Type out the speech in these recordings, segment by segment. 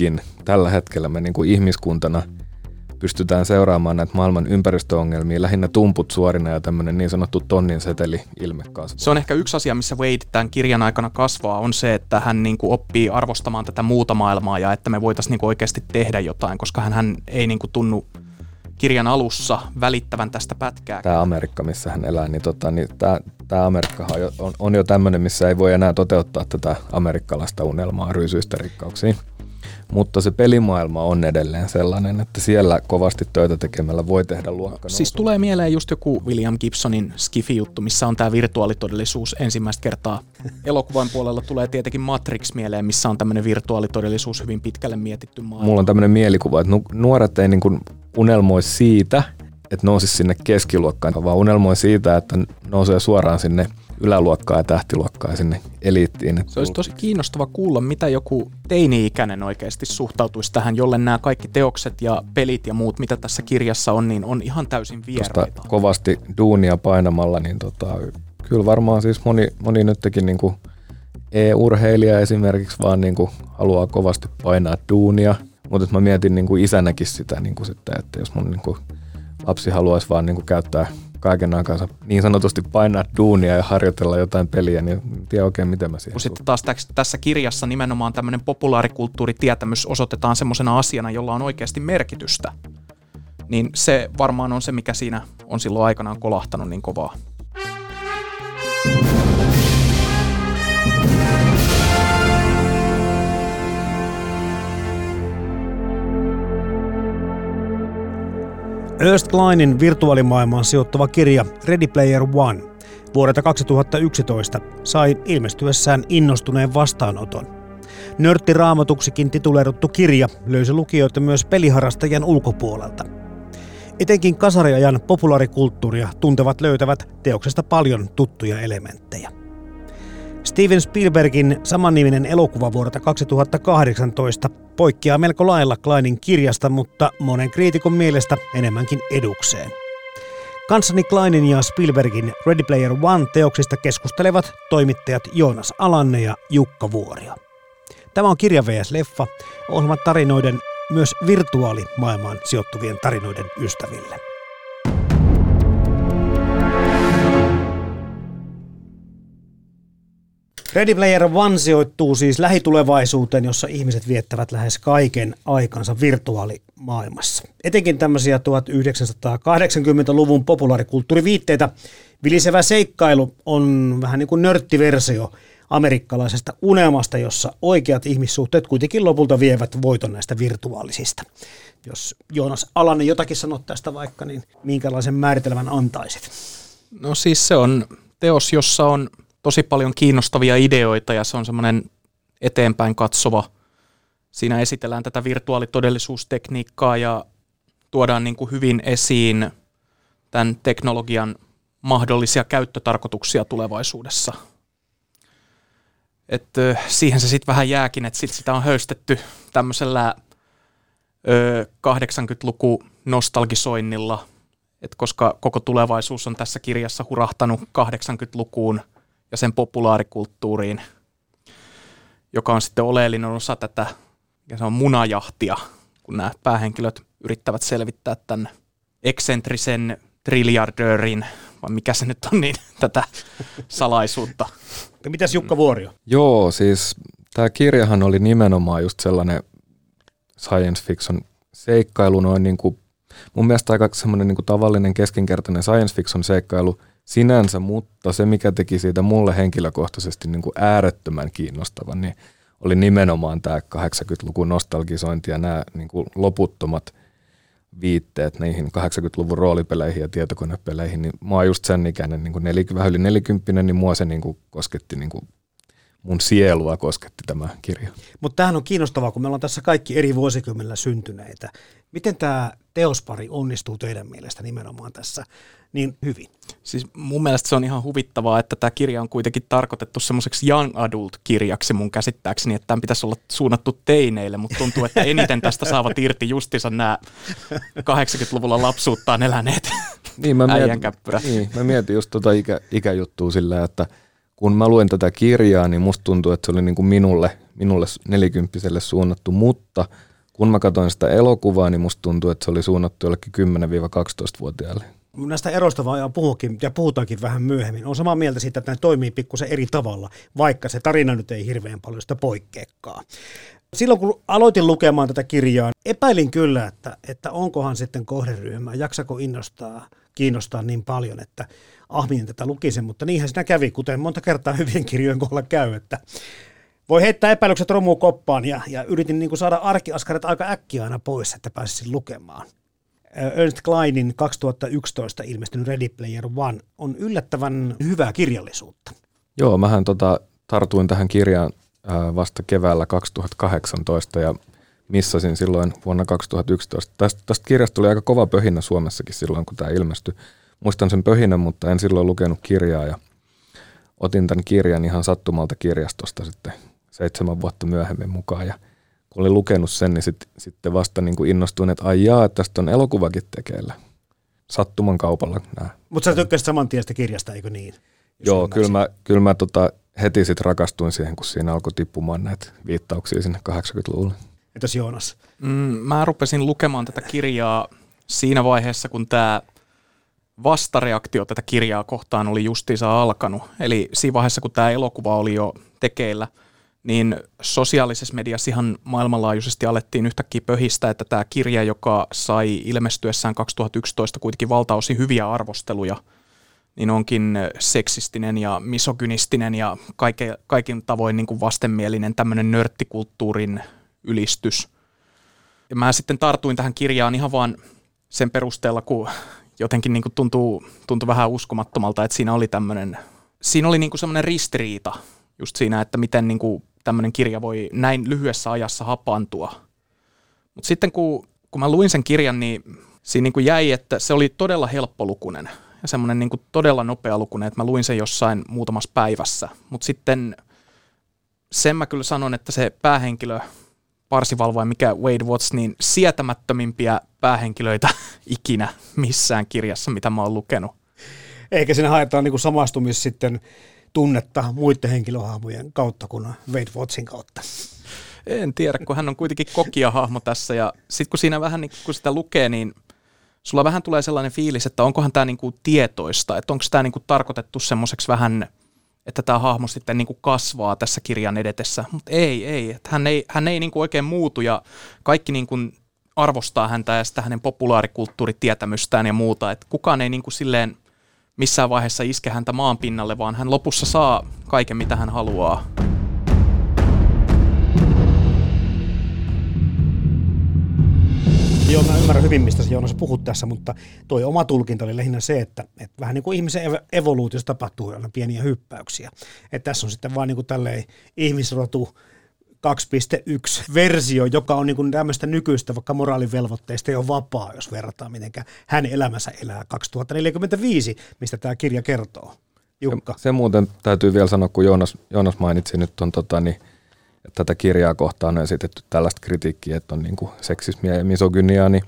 Nytkin tällä hetkellä me niin kuin ihmiskuntana pystytään seuraamaan näitä maailman ympäristöongelmia lähinnä tumput suorina ja tämmöinen niin sanottu tonnin seteli ilme kasvaa. Se on ehkä yksi asia, missä Wade tämän kirjan aikana kasvaa, on se, että hän niin kuin oppii arvostamaan tätä muuta maailmaa ja että me voitaisiin niin kuin oikeasti tehdä jotain, koska hän, hän ei niin kuin tunnu kirjan alussa välittävän tästä pätkää. Tämä Amerikka, missä hän elää, niin, tota, niin tämä, tämä Amerikka on, on jo tämmöinen, missä ei voi enää toteuttaa tätä amerikkalaista unelmaa ryysyistä rikkauksiin. Mutta se pelimaailma on edelleen sellainen, että siellä kovasti töitä tekemällä voi tehdä luokka. Siis tulee mieleen just joku William Gibsonin Skifi-juttu, missä on tämä virtuaalitodellisuus ensimmäistä kertaa. Elokuvan puolella tulee tietenkin Matrix mieleen, missä on tämmöinen virtuaalitodellisuus hyvin pitkälle mietitty maailma. Mulla on tämmöinen mielikuva, että nuoret ei niin kuin unelmoi siitä, että nousisi sinne keskiluokkaan, vaan unelmoi siitä, että nousee suoraan sinne yläluokkaa ja tähtiluokkaa sinne eliittiin. Se olisi tosi kiinnostava kuulla, mitä joku teini-ikäinen oikeasti suhtautuisi tähän, jolle nämä kaikki teokset ja pelit ja muut, mitä tässä kirjassa on, niin on ihan täysin vieraita. Tuosta kovasti duunia painamalla, niin tota, kyllä varmaan siis moni, moni nytkin niin kuin e-urheilija esimerkiksi vaan niin kuin haluaa kovasti painaa duunia, mutta mä mietin niin kuin isänäkin sitä, niin kuin sitten, että jos mun niin kuin lapsi haluaisi vaan niin kuin käyttää kaiken aikansa niin sanotusti painaa duunia ja harjoitella jotain peliä, niin en tiedä oikein miten mä siihen Sitten taas tässä kirjassa nimenomaan tämmöinen populaarikulttuuritietämys osoitetaan semmoisena asiana, jolla on oikeasti merkitystä. Niin se varmaan on se, mikä siinä on silloin aikanaan kolahtanut niin kovaa. Ernst Kleinin virtuaalimaailmaan sijoittuva kirja Ready Player One vuodelta 2011 sai ilmestyessään innostuneen vastaanoton. Nörttiraamatuksikin tituleeruttu kirja löysi lukijoita myös peliharrastajien ulkopuolelta. Etenkin kasariajan populaarikulttuuria tuntevat löytävät teoksesta paljon tuttuja elementtejä. Steven Spielbergin samanniminen elokuva vuodelta 2018 poikkeaa melko lailla Kleinin kirjasta, mutta monen kriitikon mielestä enemmänkin edukseen. Kanssani Kleinin ja Spielbergin Ready Player One teoksista keskustelevat toimittajat Joonas Alanne ja Jukka Vuorio. Tämä on Kirja vs. Leffa, ohjelman tarinoiden myös virtuaalimaailmaan sijoittuvien tarinoiden ystäville. Ready Player One sijoittuu siis lähitulevaisuuteen, jossa ihmiset viettävät lähes kaiken aikansa virtuaalimaailmassa. Etenkin tämmöisiä 1980-luvun populaarikulttuuriviitteitä vilisevä seikkailu on vähän niin kuin nörttiversio amerikkalaisesta unelmasta, jossa oikeat ihmissuhteet kuitenkin lopulta vievät voiton näistä virtuaalisista. Jos Joonas Alanen jotakin sanot tästä vaikka, niin minkälaisen määritelmän antaisit? No siis se on teos, jossa on tosi paljon kiinnostavia ideoita ja se on semmoinen eteenpäin katsova. Siinä esitellään tätä virtuaalitodellisuustekniikkaa ja tuodaan niin kuin hyvin esiin tämän teknologian mahdollisia käyttötarkoituksia tulevaisuudessa. Et, siihen se sitten vähän jääkin, että sit sitä on höystetty tämmöisellä 80-luku nostalgisoinnilla, et koska koko tulevaisuus on tässä kirjassa hurahtanut 80-lukuun – ja sen populaarikulttuuriin, joka on sitten oleellinen osa tätä, ja se on munajahtia, kun nämä päähenkilöt yrittävät selvittää tämän eksentrisen triljardöörin, vai mikä se nyt on, niin tätä salaisuutta. Ja mitäs Jukka Vuorio? Joo, siis tämä kirjahan oli nimenomaan just sellainen science fiction seikkailu, noin niin kuin, mun mielestä aika semmoinen niin kuin tavallinen keskinkertainen science fiction seikkailu – sinänsä, mutta se mikä teki siitä mulle henkilökohtaisesti niin kuin äärettömän kiinnostavan, niin oli nimenomaan tämä 80-luvun nostalgisointi ja nämä niin kuin loputtomat viitteet niihin 80-luvun roolipeleihin ja tietokonepeleihin, niin mä oon just sen ikäinen, niin kuin neli, vähän yli nelikymppinen, niin mua se niin kuin kosketti niin kuin mun sielua kosketti tämä kirja. Mutta tämähän on kiinnostavaa, kun me ollaan tässä kaikki eri vuosikymmenillä syntyneitä. Miten tämä teospari onnistuu teidän mielestä nimenomaan tässä niin hyvin? Siis mun mielestä se on ihan huvittavaa, että tämä kirja on kuitenkin tarkoitettu semmoiseksi young adult-kirjaksi mun käsittääkseni, että tämän pitäisi olla suunnattu teineille, mutta tuntuu, että eniten tästä saavat irti justiinsa nämä 80-luvulla lapsuuttaan eläneet niin, mä mietin, niin, mä mietin just tota ikä, ikäjuttua sillä, että kun mä luen tätä kirjaa, niin musta tuntuu, että se oli niin kuin minulle, minulle nelikymppiselle suunnattu, mutta kun mä katsoin sitä elokuvaa, niin musta tuntuu, että se oli suunnattu jollekin 10-12-vuotiaille. Näistä eroista vaan puhukin, ja puhutaankin vähän myöhemmin. On samaa mieltä siitä, että ne toimii pikkusen eri tavalla, vaikka se tarina nyt ei hirveän paljon sitä poikkeekaan. Silloin kun aloitin lukemaan tätä kirjaa, epäilin kyllä, että, että onkohan sitten kohderyhmä, jaksako innostaa, kiinnostaa niin paljon, että ahmin tätä lukisen, mutta niinhän siinä kävi, kuten monta kertaa hyvien kirjojen kohdalla käy, että voi heittää epäilykset romuun koppaan ja, ja yritin niin saada arkiaskaret aika äkkiä aina pois, että pääsisin lukemaan. Ernst Kleinin 2011 ilmestynyt Ready Player One on yllättävän hyvää kirjallisuutta. Joo, mähän tota, tartuin tähän kirjaan vasta keväällä 2018 ja missasin silloin vuonna 2011. Tästä, tästä kirjasta tuli aika kova pöhinä Suomessakin silloin, kun tämä ilmestyi. Muistan sen pöhinän, mutta en silloin lukenut kirjaa ja otin tämän kirjan ihan sattumalta kirjastosta sitten seitsemän vuotta myöhemmin mukaan ja kun olin lukenut sen, niin sit, sitten vasta niin kuin innostuin, että ai jaa, tästä on elokuvakin tekeillä. Sattuman kaupalla nämä. Mutta sä tykkäsit saman tien sitä kirjasta, eikö niin? Joo, kyllä mä, kyllä mä tota, heti sitten rakastuin siihen, kun siinä alkoi tippumaan näitä viittauksia sinne 80-luvulle. Entäs Joonas? Mm, mä rupesin lukemaan tätä kirjaa siinä vaiheessa, kun tämä vastareaktio tätä kirjaa kohtaan oli justiinsa alkanut. Eli siinä vaiheessa, kun tämä elokuva oli jo tekeillä, niin sosiaalisessa mediassa ihan maailmanlaajuisesti alettiin yhtäkkiä pöhistä, että tämä kirja, joka sai ilmestyessään 2011 kuitenkin valtaosin hyviä arvosteluja, niin onkin seksistinen ja misogynistinen ja kaiken, kaikin tavoin niin kuin vastenmielinen tämmöinen nörttikulttuurin ylistys. Ja mä sitten tartuin tähän kirjaan ihan vaan sen perusteella, kun jotenkin niin kuin tuntuu, tuntuu vähän uskomattomalta, että siinä oli tämmöinen, siinä oli niin kuin semmoinen ristiriita just siinä, että miten niin kuin tämmöinen kirja voi näin lyhyessä ajassa hapantua. Mutta sitten kun, kun mä luin sen kirjan, niin siinä niin kuin jäi, että se oli todella helppolukunen ja semmoinen niin kuin todella nopea lukunen, että mä luin sen jossain muutamassa päivässä. Mutta sitten sen mä kyllä sanon, että se päähenkilö, parsivalvoja, mikä Wade Watts, niin sietämättömimpiä päähenkilöitä ikinä missään kirjassa, mitä mä oon lukenut. Eikä siinä haetaan niin samastumis sitten tunnetta muiden henkilöhahmojen kautta kuin Wade Wattsin kautta. En tiedä, kun hän on kuitenkin kokia hahmo tässä ja sitten kun siinä vähän niin kun sitä lukee, niin sulla vähän tulee sellainen fiilis, että onkohan tämä niinku tietoista, että onko tämä niinku tarkoitettu semmoiseksi vähän, että tämä hahmo sitten niinku kasvaa tässä kirjan edetessä, mutta ei, ei, että hän ei, hän ei niinku oikein muutu ja kaikki niinku arvostaa häntä ja sitä hänen populaarikulttuuritietämystään ja muuta, että kukaan ei niinku silleen missään vaiheessa iske häntä maan pinnalle, vaan hän lopussa saa kaiken, mitä hän haluaa. Joo, mä ymmärrän hyvin, mistä se Joonas puhut tässä, mutta tuo oma tulkinta oli lähinnä se, että, että vähän niin kuin ihmisen evoluutiossa tapahtuu aina pieniä hyppäyksiä. Että tässä on sitten vaan niin kuin tälleen ihmisrotu 2.1 versio, joka on niin kuin tämmöistä nykyistä, vaikka moraalivelvoitteista jo vapaa, jos verrataan miten hän elämänsä elää 2045, mistä tämä kirja kertoo. Jukka. Se, muuten täytyy vielä sanoa, kun Joonas, Joonas mainitsi nyt on tota, niin, että tätä kirjaa kohtaan on esitetty tällaista kritiikkiä, että on niin kuin seksismiä ja misogyniaa, niin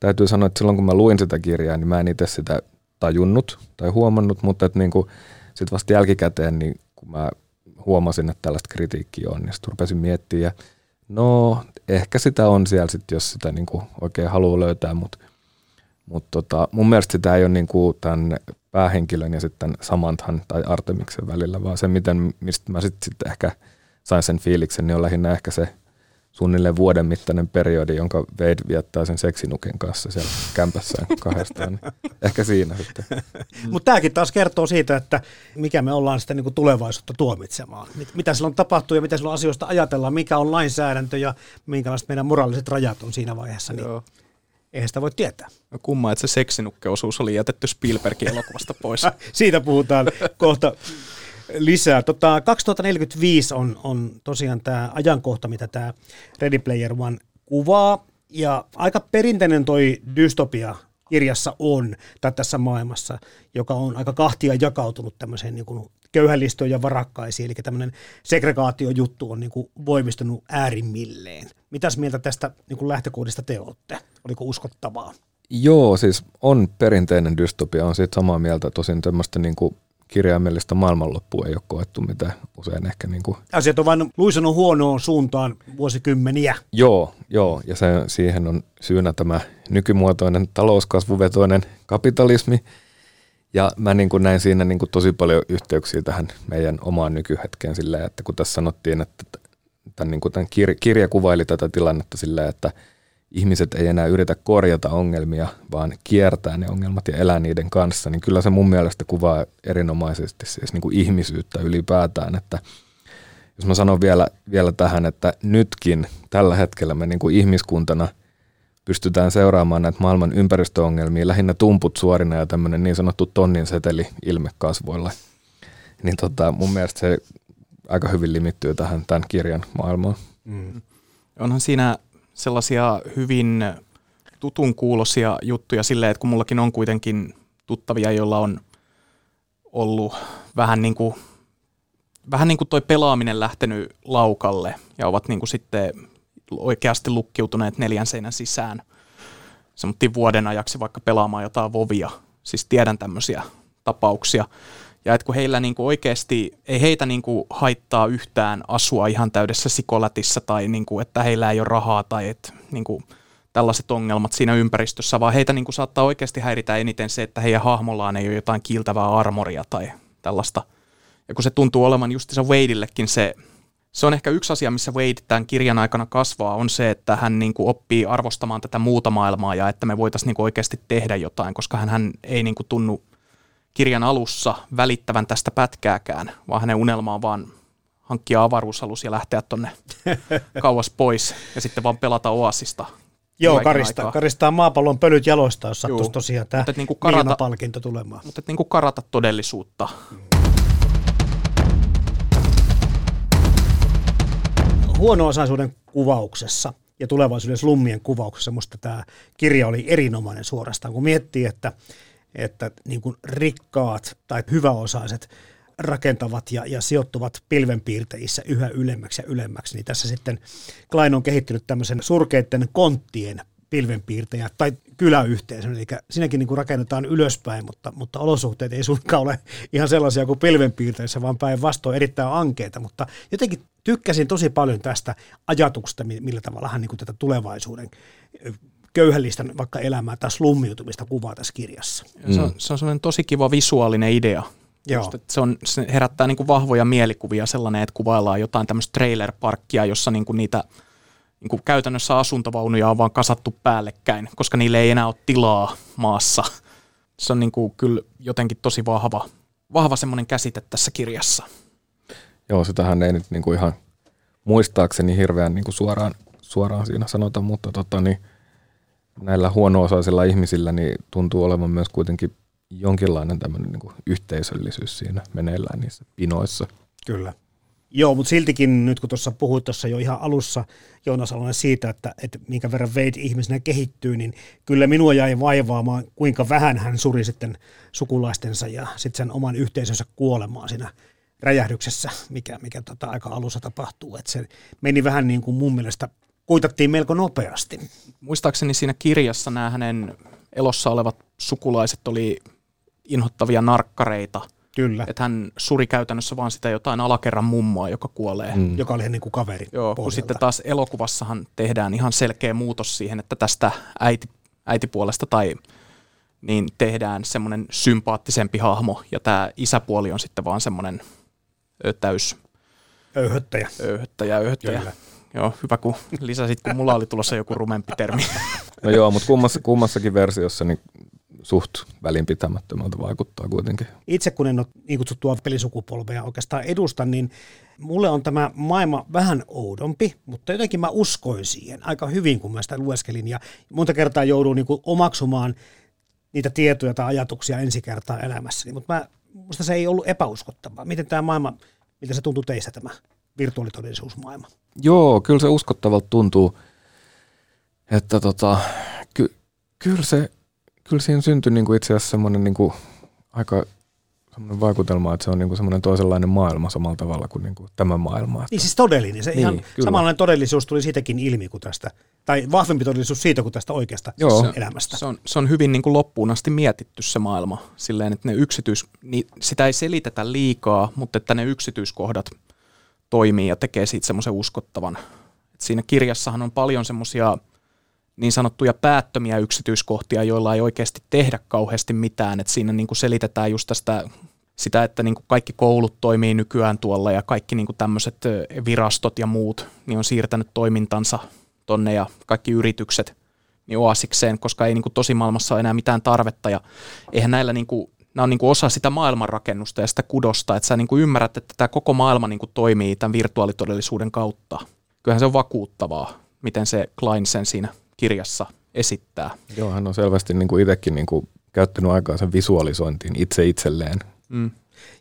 täytyy sanoa, että silloin kun mä luin sitä kirjaa, niin mä en itse sitä tajunnut tai huomannut, mutta että niin sitten vasta jälkikäteen, niin kun mä huomasin, että tällaista kritiikkiä on, niin sitten rupesin miettimään, ja no ehkä sitä on siellä sitten, jos sitä niin oikein haluaa löytää, mutta mut tota, mun mielestä sitä ei ole niin kuin tämän päähenkilön ja sitten Samanthan tai Artemiksen välillä, vaan se, miten, mistä mä sitten sit ehkä sain sen fiiliksen, niin on lähinnä ehkä se suunnilleen vuoden mittainen periodi, jonka Wade viettää sen seksinuken kanssa siellä kämpässään kahdestaan. Niin ehkä siinä sitten. Mutta tämäkin taas kertoo siitä, että mikä me ollaan sitä niinku tulevaisuutta tuomitsemaan. Mitä silloin tapahtuu ja mitä silloin asioista ajatellaan, mikä on lainsäädäntö ja minkälaiset meidän moraaliset rajat on siinä vaiheessa. Niin Joo. Eihän sitä voi tietää. No kumma, että se seksinukkeosuus oli jätetty Spielbergin elokuvasta pois. Siitä puhutaan kohta lisää. Tota, 2045 on, on tosiaan tämä ajankohta, mitä tämä Ready Player One kuvaa. Ja aika perinteinen toi dystopia kirjassa on, tai tässä maailmassa, joka on aika kahtia jakautunut tämmöiseen niin kuin köyhällistöön ja varakkaisiin, eli tämmöinen segregaatiojuttu on niin kuin voimistunut äärimmilleen. Mitäs mieltä tästä niin kuin lähtökohdista te olette? Oliko uskottavaa? Joo, siis on perinteinen dystopia, on siitä samaa mieltä, tosin tämmöistä niin kuin kirjaimellista maailmanloppua ei ole koettu, mitä usein ehkä niin kuin... Asiat on vain luisunut huonoon suuntaan vuosikymmeniä. Joo, joo, ja se, siihen on syynä tämä nykymuotoinen talouskasvuvetoinen kapitalismi, ja mä niin kuin näin siinä niin kuin tosi paljon yhteyksiä tähän meidän omaan nykyhetkeen silleen, että kun tässä sanottiin, että tämän, niin kuin tämän kir- kirja kuvaili tätä tilannetta silleen, että ihmiset ei enää yritä korjata ongelmia, vaan kiertää ne ongelmat ja elää niiden kanssa, niin kyllä se mun mielestä kuvaa erinomaisesti siis niin kuin ihmisyyttä ylipäätään, että jos mä sanon vielä, vielä tähän, että nytkin tällä hetkellä me niin kuin ihmiskuntana pystytään seuraamaan näitä maailman ympäristöongelmia lähinnä tumput suorina ja tämmöinen niin sanottu tonnin seteli ilmekasvoilla. Niin tota, mun mielestä se aika hyvin limittyy tähän tämän kirjan maailmaan. Mm. Onhan siinä sellaisia hyvin tutun kuulosia juttuja silleen, että kun mullakin on kuitenkin tuttavia, joilla on ollut vähän niin kuin, vähän niin kuin toi pelaaminen lähtenyt laukalle ja ovat niin kuin sitten oikeasti lukkiutuneet neljän seinän sisään semmoittiin vuoden ajaksi vaikka pelaamaan jotain vovia. Siis tiedän tämmöisiä tapauksia. Ja että kun heillä niinku oikeasti, ei heitä niinku haittaa yhtään asua ihan täydessä sikolätissä tai niinku, että heillä ei ole rahaa tai että niinku, tällaiset ongelmat siinä ympäristössä, vaan heitä niinku saattaa oikeasti häiritä eniten se, että heidän hahmollaan ei ole jotain kiiltävää armoria tai tällaista. Ja kun se tuntuu olevan se Wadeillekin se, se on ehkä yksi asia, missä Wade tämän kirjan aikana kasvaa, on se, että hän niin kuin oppii arvostamaan tätä muuta maailmaa ja että me voitaisiin niin kuin oikeasti tehdä jotain, koska hän, hän ei niin kuin tunnu kirjan alussa välittävän tästä pätkääkään, vaan hänen unelma on vaan hankkia avaruusalus ja lähteä tonne kauas pois ja sitten vaan pelata oasista. Joo, karista, karistaa maapallon pölyt jaloista, jos sattuisi tosiaan tämä niinku karata, palkinto tulemaan. Mutta niin kuin karata todellisuutta. Huono-osaisuuden kuvauksessa ja tulevaisuuden slummien kuvauksessa musta tämä kirja oli erinomainen suorastaan, kun miettii, että että niin kuin rikkaat tai hyväosaiset rakentavat ja, ja sijoittuvat pilvenpiirteissä yhä ylemmäksi ja ylemmäksi, niin tässä sitten Klein on kehittynyt tämmöisen surkeiden konttien pilvenpiirtejä tai kyläyhteisön, eli siinäkin niin rakennetaan ylöspäin, mutta, mutta olosuhteet ei suinkaan ole ihan sellaisia kuin pilvenpiirteissä, vaan päinvastoin erittäin ankeita, mutta jotenkin tykkäsin tosi paljon tästä ajatuksesta, millä tavalla hän niin kuin tätä tulevaisuuden köyhällistä vaikka elämää tai slummiutumista kuvaa tässä kirjassa. Mm. Se, on, se on sellainen tosi kiva visuaalinen idea. Joo. Just, että se, on, se herättää niin kuin vahvoja mielikuvia sellainen, että kuvaillaan jotain tämmöistä trailer-parkkia, jossa niin kuin niitä niin kuin käytännössä asuntovaunuja on vaan kasattu päällekkäin, koska niille ei enää ole tilaa maassa. Se on niin kuin kyllä jotenkin tosi vahva, vahva semmoinen käsite tässä kirjassa. Joo, sitähän ei nyt niin kuin ihan muistaakseni hirveän niin kuin suoraan, suoraan siinä sanota, mutta tota, niin näillä huono-osaisilla ihmisillä niin tuntuu olevan myös kuitenkin jonkinlainen tämmöinen niin yhteisöllisyys siinä meneillään niissä pinoissa. Kyllä. Joo, mutta siltikin nyt kun tuossa puhuit tuossa jo ihan alussa Joonas Alonen siitä, että, että minkä verran Wade ihmisenä kehittyy, niin kyllä minua jäi vaivaamaan, kuinka vähän hän suri sitten sukulaistensa ja sitten sen oman yhteisönsä kuolemaan siinä räjähdyksessä, mikä, mikä tota aika alussa tapahtuu. Et se meni vähän niin kuin mun mielestä kuitattiin melko nopeasti. Muistaakseni siinä kirjassa nämä hänen elossa olevat sukulaiset oli inhottavia narkkareita. Kyllä. Että hän suri käytännössä vaan sitä jotain alakerran mummoa, joka kuolee. Mm. Joka oli niin kuin kaveri Joo, kun sitten taas elokuvassahan tehdään ihan selkeä muutos siihen, että tästä äiti, äitipuolesta tai niin tehdään semmoinen sympaattisempi hahmo, ja tämä isäpuoli on sitten vaan semmoinen täys... Öyhöttäjä. Öyhöttäjä, öyhöttäjä. Kyllä. Joo, hyvä kun lisäsit, kun mulla oli tulossa joku rumempi termi. No joo, mutta kummassa, kummassakin versiossa niin suht välinpitämättömältä vaikuttaa kuitenkin. Itse kun en ole niin kutsuttua pelisukupolvea oikeastaan edustan, niin mulle on tämä maailma vähän oudompi, mutta jotenkin mä uskoin siihen aika hyvin, kun mä sitä lueskelin. Ja monta kertaa joudun niin kuin omaksumaan niitä tietoja tai ajatuksia ensi kertaa elämässäni. Mutta mä musta se ei ollut epäuskottavaa. Miten tämä maailma, miltä se tuntuu teistä tämä virtuaalitodellisuusmaailma? Joo, kyllä se uskottavalta tuntuu, että tota, ky, kyllä, se, kyllä siinä syntyi niin kuin itse asiassa semmoinen niin kuin aika semmoinen vaikutelma, että se on niin kuin semmoinen toisenlainen maailma samalla tavalla kuin, niin kuin tämä maailma. Että... Niin siis todellinen, se niin, ihan kyllä. samanlainen todellisuus tuli siitäkin ilmi kuin tästä, tai vahvempi todellisuus siitä kuin tästä oikeasta Joo. elämästä. Se on, se on hyvin niin kuin loppuun asti mietitty se maailma, silleen, että ne yksityis, niin sitä ei selitetä liikaa, mutta että ne yksityiskohdat toimii ja tekee siitä semmoisen uskottavan. Et siinä kirjassahan on paljon semmoisia niin sanottuja päättömiä yksityiskohtia, joilla ei oikeasti tehdä kauheasti mitään. Et siinä niin kuin selitetään just tästä sitä, että niin kuin kaikki koulut toimii nykyään tuolla ja kaikki niin kuin tämmöiset virastot ja muut niin on siirtänyt toimintansa tonne ja kaikki yritykset niin oasikseen, koska ei niin kuin tosimaailmassa ole enää mitään tarvetta ja eihän näillä niin kuin, nämä on niin kuin osa sitä maailmanrakennusta ja sitä kudosta, että sä niin kuin ymmärrät, että tämä koko maailma niin kuin toimii tämän virtuaalitodellisuuden kautta. Kyllähän se on vakuuttavaa, miten se Klein sen siinä kirjassa esittää. Joo, hän on selvästi niin kuin itsekin niin kuin käyttänyt aikaa sen visualisointiin itse itselleen. Mm.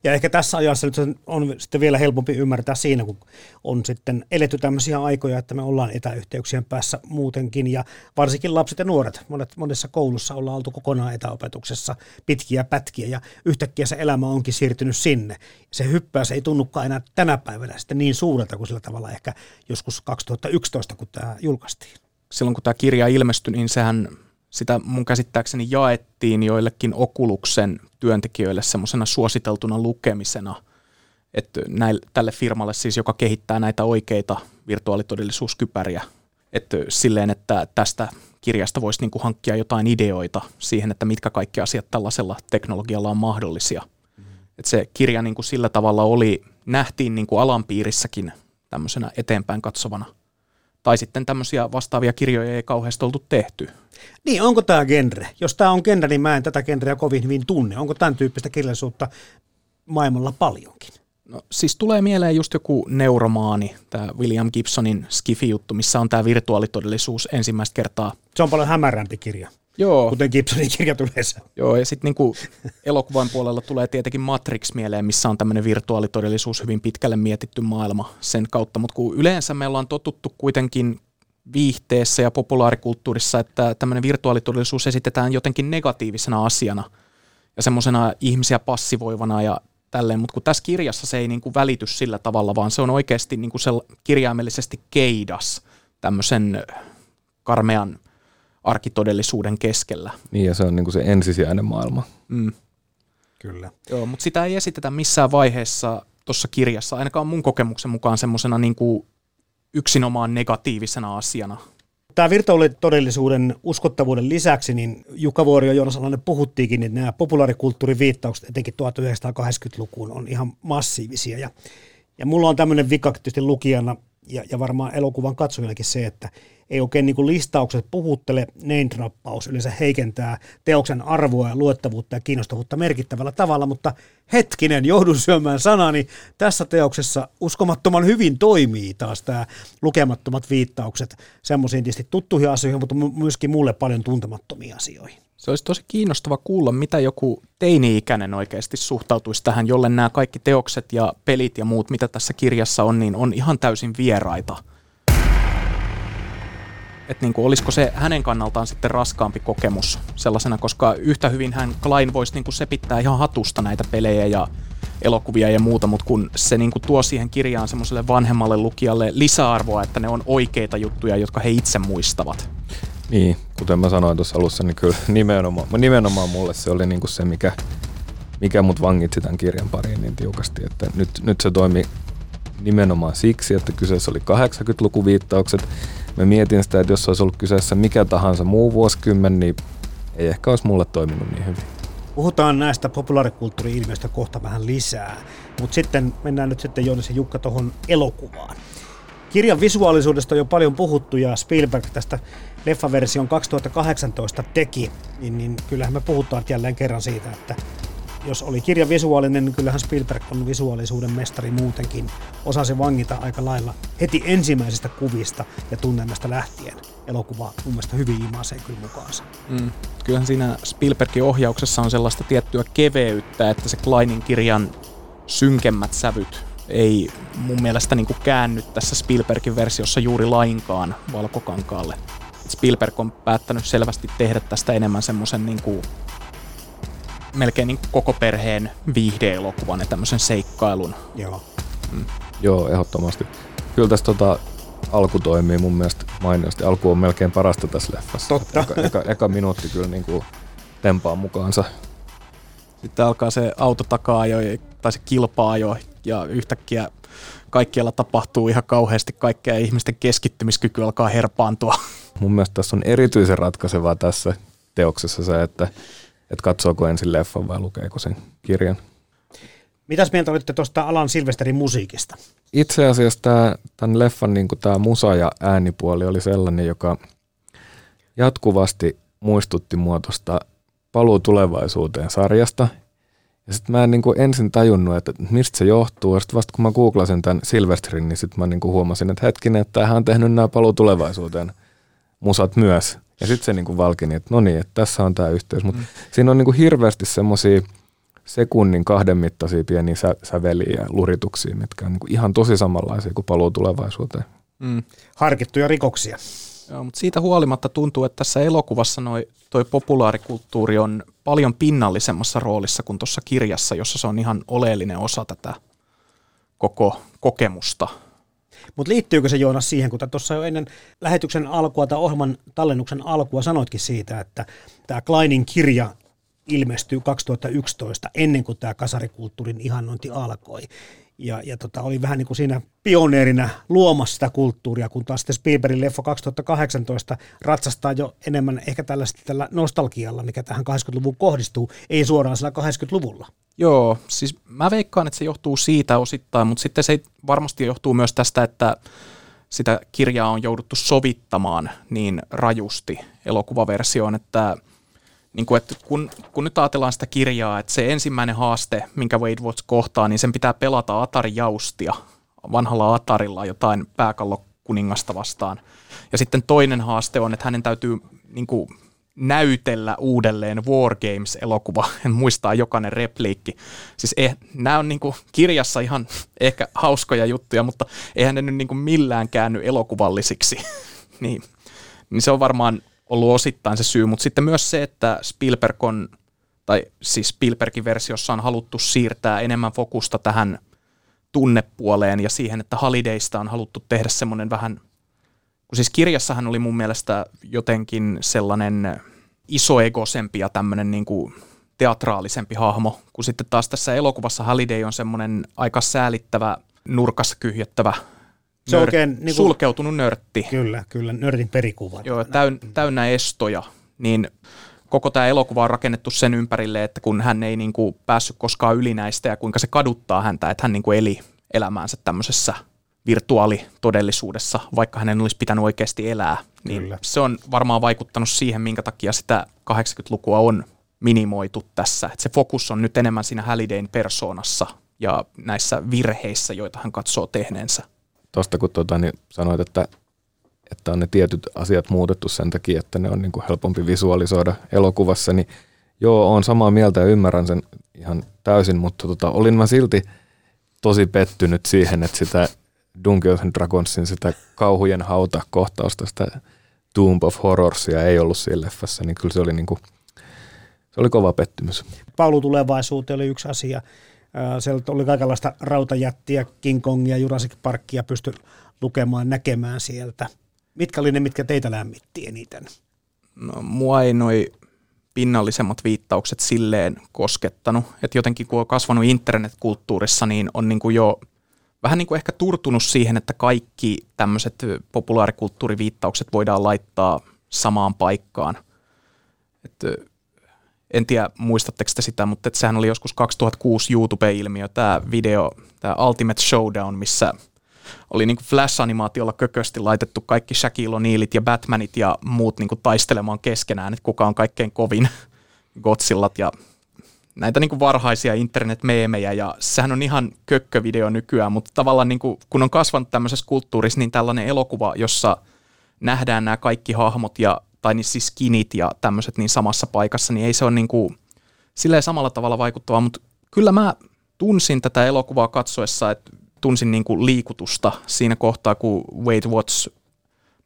Ja ehkä tässä ajassa nyt on sitten vielä helpompi ymmärtää siinä, kun on sitten eletty tämmöisiä aikoja, että me ollaan etäyhteyksien päässä muutenkin ja varsinkin lapset ja nuoret. Monet, monessa koulussa ollaan oltu kokonaan etäopetuksessa pitkiä pätkiä ja yhtäkkiä se elämä onkin siirtynyt sinne. Se hyppäys ei tunnukaan enää tänä päivänä sitten niin suurelta kuin sillä tavalla ehkä joskus 2011, kun tämä julkaistiin silloin kun tämä kirja ilmestyi, niin sehän sitä mun käsittääkseni jaettiin joillekin Okuluksen työntekijöille semmoisena suositeltuna lukemisena, että näille, tälle firmalle siis, joka kehittää näitä oikeita virtuaalitodellisuuskypäriä, että silleen, että tästä kirjasta voisi niinku hankkia jotain ideoita siihen, että mitkä kaikki asiat tällaisella teknologialla on mahdollisia. Mm. Että se kirja niinku sillä tavalla oli, nähtiin niinku alan piirissäkin tämmöisenä eteenpäin katsovana tai sitten tämmöisiä vastaavia kirjoja ei kauheasti oltu tehty. Niin, onko tämä genre? Jos tämä on genre, niin mä en tätä genreä kovin hyvin tunne. Onko tämän tyyppistä kirjallisuutta maailmalla paljonkin? No, siis tulee mieleen just joku neuromaani, tämä William Gibsonin Skifi-juttu, missä on tämä virtuaalitodellisuus ensimmäistä kertaa. Se on paljon hämärämpi kirja. Joo. Kuten Gibsonin kirjat yleensä. Joo, ja sitten niinku elokuvan puolella tulee tietenkin Matrix mieleen, missä on tämmöinen virtuaalitodellisuus hyvin pitkälle mietitty maailma sen kautta, mutta kun yleensä me ollaan totuttu kuitenkin viihteessä ja populaarikulttuurissa, että tämmöinen virtuaalitodellisuus esitetään jotenkin negatiivisena asiana ja semmoisena ihmisiä passivoivana ja tälleen, mutta kun tässä kirjassa se ei niinku välity sillä tavalla, vaan se on oikeasti niinku se kirjaimellisesti keidas tämmöisen karmean arkitodellisuuden keskellä. Niin ja se on niin kuin se ensisijainen maailma. Mm. Kyllä. Joo, mutta sitä ei esitetä missään vaiheessa tuossa kirjassa, ainakaan mun kokemuksen mukaan semmoisena niin kuin yksinomaan negatiivisena asiana. Tämä virtuaalitodellisuuden uskottavuuden lisäksi, niin Jukka Vuori ja Joonas Alanen puhuttiinkin, että nämä populaarikulttuurin viittaukset etenkin 1980-lukuun on ihan massiivisia. Ja, ja mulla on tämmöinen vika tietysti lukijana ja, ja varmaan elokuvan katsojillakin se, että ei oikein niin kuin listaukset puhuttele, name yleensä heikentää teoksen arvoa ja luettavuutta ja kiinnostavuutta merkittävällä tavalla, mutta hetkinen, joudun syömään sanani, tässä teoksessa uskomattoman hyvin toimii taas tämä lukemattomat viittaukset semmoisiin tietysti tuttuihin asioihin, mutta myöskin mulle paljon tuntemattomiin asioihin. Se olisi tosi kiinnostava kuulla, mitä joku teini-ikäinen oikeasti suhtautuisi tähän, jolle nämä kaikki teokset ja pelit ja muut, mitä tässä kirjassa on, niin on ihan täysin vieraita. Että niin olisiko se hänen kannaltaan sitten raskaampi kokemus sellaisena, koska yhtä hyvin hän Klein voisi niin kuin sepittää ihan hatusta näitä pelejä ja elokuvia ja muuta, mutta kun se niin kuin tuo siihen kirjaan semmoiselle vanhemmalle lukijalle lisäarvoa, että ne on oikeita juttuja, jotka he itse muistavat. Niin, kuten mä sanoin tuossa alussa, niin kyllä nimenomaan, nimenomaan mulle se oli niin kuin se, mikä, mikä mut vangitsi tämän kirjan pariin niin tiukasti, että nyt, nyt se toimi nimenomaan siksi, että kyseessä oli 80-lukuviittaukset. Mä mietin sitä, että jos olisi ollut kyseessä mikä tahansa muu vuosikymmen, niin ei ehkä olisi mulle toiminut niin hyvin. Puhutaan näistä populaarikulttuuri-ilmiöistä kohta vähän lisää, mutta sitten mennään nyt sitten Joonas ja Jukka tuohon elokuvaan. Kirjan visuaalisuudesta on jo paljon puhuttu ja Spielberg tästä leffaversion 2018 teki, niin, niin kyllähän me puhutaan jälleen kerran siitä, että jos oli kirja visuaalinen, niin kyllähän Spielberg on visuaalisuuden mestari muutenkin. Osasi vangita aika lailla heti ensimmäisistä kuvista ja tunnelmasta lähtien. Elokuva mun mielestä hyvin imasee kyllä mukaansa. Mm. Kyllähän siinä Spielbergin ohjauksessa on sellaista tiettyä keveyttä, että se Kleinin kirjan synkemmät sävyt ei mun mielestä niin kuin käänny tässä Spielbergin versiossa juuri lainkaan valkokankaalle. Spielberg on päättänyt selvästi tehdä tästä enemmän semmoisen niin kuin melkein niin koko perheen viihdeelokuvan ja tämmöisen seikkailun. Joo. Mm. Joo, ehdottomasti. Kyllä tässä tota, alku toimii mun mielestä mainiosti. Alku on melkein parasta tässä leffassa. Totta. Eka, eka, eka minuutti kyllä niin kuin tempaa mukaansa. Sitten alkaa se auto takaa jo, tai se kilpaa jo, ja yhtäkkiä kaikkialla tapahtuu ihan kauheasti kaikkea ihmisten keskittymiskyky alkaa herpaantua. Mun mielestä tässä on erityisen ratkaisevaa tässä teoksessa se, että, että katsoako ensin leffan vai lukeeko sen kirjan. Mitäs mieltä olitte tuosta Alan Silvesterin musiikista? Itse asiassa tämä, tämän leffan niin tämä musa- ja äänipuoli oli sellainen, joka jatkuvasti muistutti mua tuosta Paluu tulevaisuuteen sarjasta. Ja sitten mä en niin kuin ensin tajunnut, että mistä se johtuu. Ja sitten vasta kun mä googlasin tämän Silvesterin, niin sitten mä niin kuin huomasin, että hetkinen, että hän on tehnyt nämä Paluu tulevaisuuteen musat myös. Ja sitten se niin kuin valkini, että no niin, että tässä on tämä yhteys. Mutta mm. siinä on niin kuin hirveästi semmoisia sekunnin kahden mittaisia pieniä sä, säveliä ja lurituksia, mitkä on niin kuin ihan tosi samanlaisia kuin paluu tulevaisuuteen. Mm. Harkittuja rikoksia. Joo, mutta siitä huolimatta tuntuu, että tässä elokuvassa noi, toi populaarikulttuuri on paljon pinnallisemmassa roolissa kuin tuossa kirjassa, jossa se on ihan oleellinen osa tätä koko kokemusta. Mutta liittyykö se Joonas siihen, kun tuossa jo ennen lähetyksen alkua tai ohjelman tallennuksen alkua sanoitkin siitä, että tämä Kleinin kirja ilmestyi 2011 ennen kuin tämä kasarikulttuurin ihannointi alkoi. Ja, ja tota, oli vähän niin kuin siinä pioneerina luomassa sitä kulttuuria, kun taas sitten Spielbergin leffa 2018 ratsastaa jo enemmän ehkä tällaista tällä nostalgialla, mikä tähän 80-luvun kohdistuu, ei suoraan sillä 80-luvulla. Joo, siis mä veikkaan, että se johtuu siitä osittain, mutta sitten se varmasti johtuu myös tästä, että sitä kirjaa on jouduttu sovittamaan niin rajusti elokuvaversioon, että niin kuin, että kun, kun nyt ajatellaan sitä kirjaa, että se ensimmäinen haaste, minkä Wade Watts kohtaa, niin sen pitää pelata Atari Jaustia vanhalla Atarilla jotain pääkallokuningasta vastaan. Ja sitten toinen haaste on, että hänen täytyy niin kuin, näytellä uudelleen War Games-elokuva, en muistaa jokainen repliikki. Siis eh, nämä on niin kuin kirjassa ihan ehkä hauskoja juttuja, mutta eihän ne nyt niin kuin millään käänny elokuvallisiksi. niin, niin se on varmaan ollut osittain se syy, mutta sitten myös se, että Spielberg on, tai siis Spielbergin versiossa on haluttu siirtää enemmän fokusta tähän tunnepuoleen ja siihen, että Holidaysta on haluttu tehdä semmoinen vähän, kun siis kirjassahan oli mun mielestä jotenkin sellainen isoegosempi ja tämmöinen niin kuin teatraalisempi hahmo, kun sitten taas tässä elokuvassa Holiday on semmoinen aika säälittävä, nurkassa kyhjettävä se on oikein niin kuin, sulkeutunut nörtti. Kyllä, kyllä, nörtin perikuva. Joo, täyn, täynnä estoja. Niin koko tämä elokuva on rakennettu sen ympärille, että kun hän ei niin kuin päässyt koskaan yli näistä ja kuinka se kaduttaa häntä, että hän niin kuin eli elämäänsä tämmöisessä virtuaalitodellisuudessa, vaikka hänen olisi pitänyt oikeasti elää. Niin Kyllä. se on varmaan vaikuttanut siihen, minkä takia sitä 80-lukua on minimoitu tässä. Et se fokus on nyt enemmän siinä Hallidayn persoonassa ja näissä virheissä, joita hän katsoo tehneensä tuosta kun tuota, niin sanoit, että, että on ne tietyt asiat muutettu sen takia, että ne on niin kuin helpompi visualisoida elokuvassa, niin joo, on samaa mieltä ja ymmärrän sen ihan täysin, mutta tota, olin mä silti tosi pettynyt siihen, että sitä Dungeons and Dragonsin sitä kauhujen hauta kohtausta, sitä Tomb of Horrorsia ei ollut siinä leffassa, niin kyllä se oli, niin kuin, se oli kova pettymys. Paulu tulevaisuuteen oli yksi asia. Sieltä oli kaikenlaista rautajättiä, King Kongia, Jurassic Parkia pysty lukemaan, näkemään sieltä. Mitkä oli ne, mitkä teitä lämmitti eniten? No, mua ei noi pinnallisemmat viittaukset silleen koskettanut. Että jotenkin kun on kasvanut internetkulttuurissa, niin on niin kuin jo vähän niin kuin ehkä turtunut siihen, että kaikki tämmöiset populaarikulttuuriviittaukset voidaan laittaa samaan paikkaan. Että en tiedä muistatteko te sitä, mutta sehän oli joskus 2006 YouTube-ilmiö, tämä video, tämä Ultimate Showdown, missä oli niin Flash-animaatiolla kökösti laitettu kaikki Shaquille O'Nealit ja Batmanit ja muut niin taistelemaan keskenään, että kuka on kaikkein kovin Godzillat ja näitä niin kuin varhaisia internet-meemejä. Ja sehän on ihan kökkövideo nykyään, mutta tavallaan niin kuin, kun on kasvanut tämmöisessä kulttuurissa, niin tällainen elokuva, jossa nähdään nämä kaikki hahmot ja tai niin siis skinit ja tämmöiset niin samassa paikassa, niin ei se ole niin kuin, silleen samalla tavalla vaikuttavaa, mutta kyllä mä tunsin tätä elokuvaa katsoessa, että tunsin niin kuin liikutusta siinä kohtaa, kun Wade Watts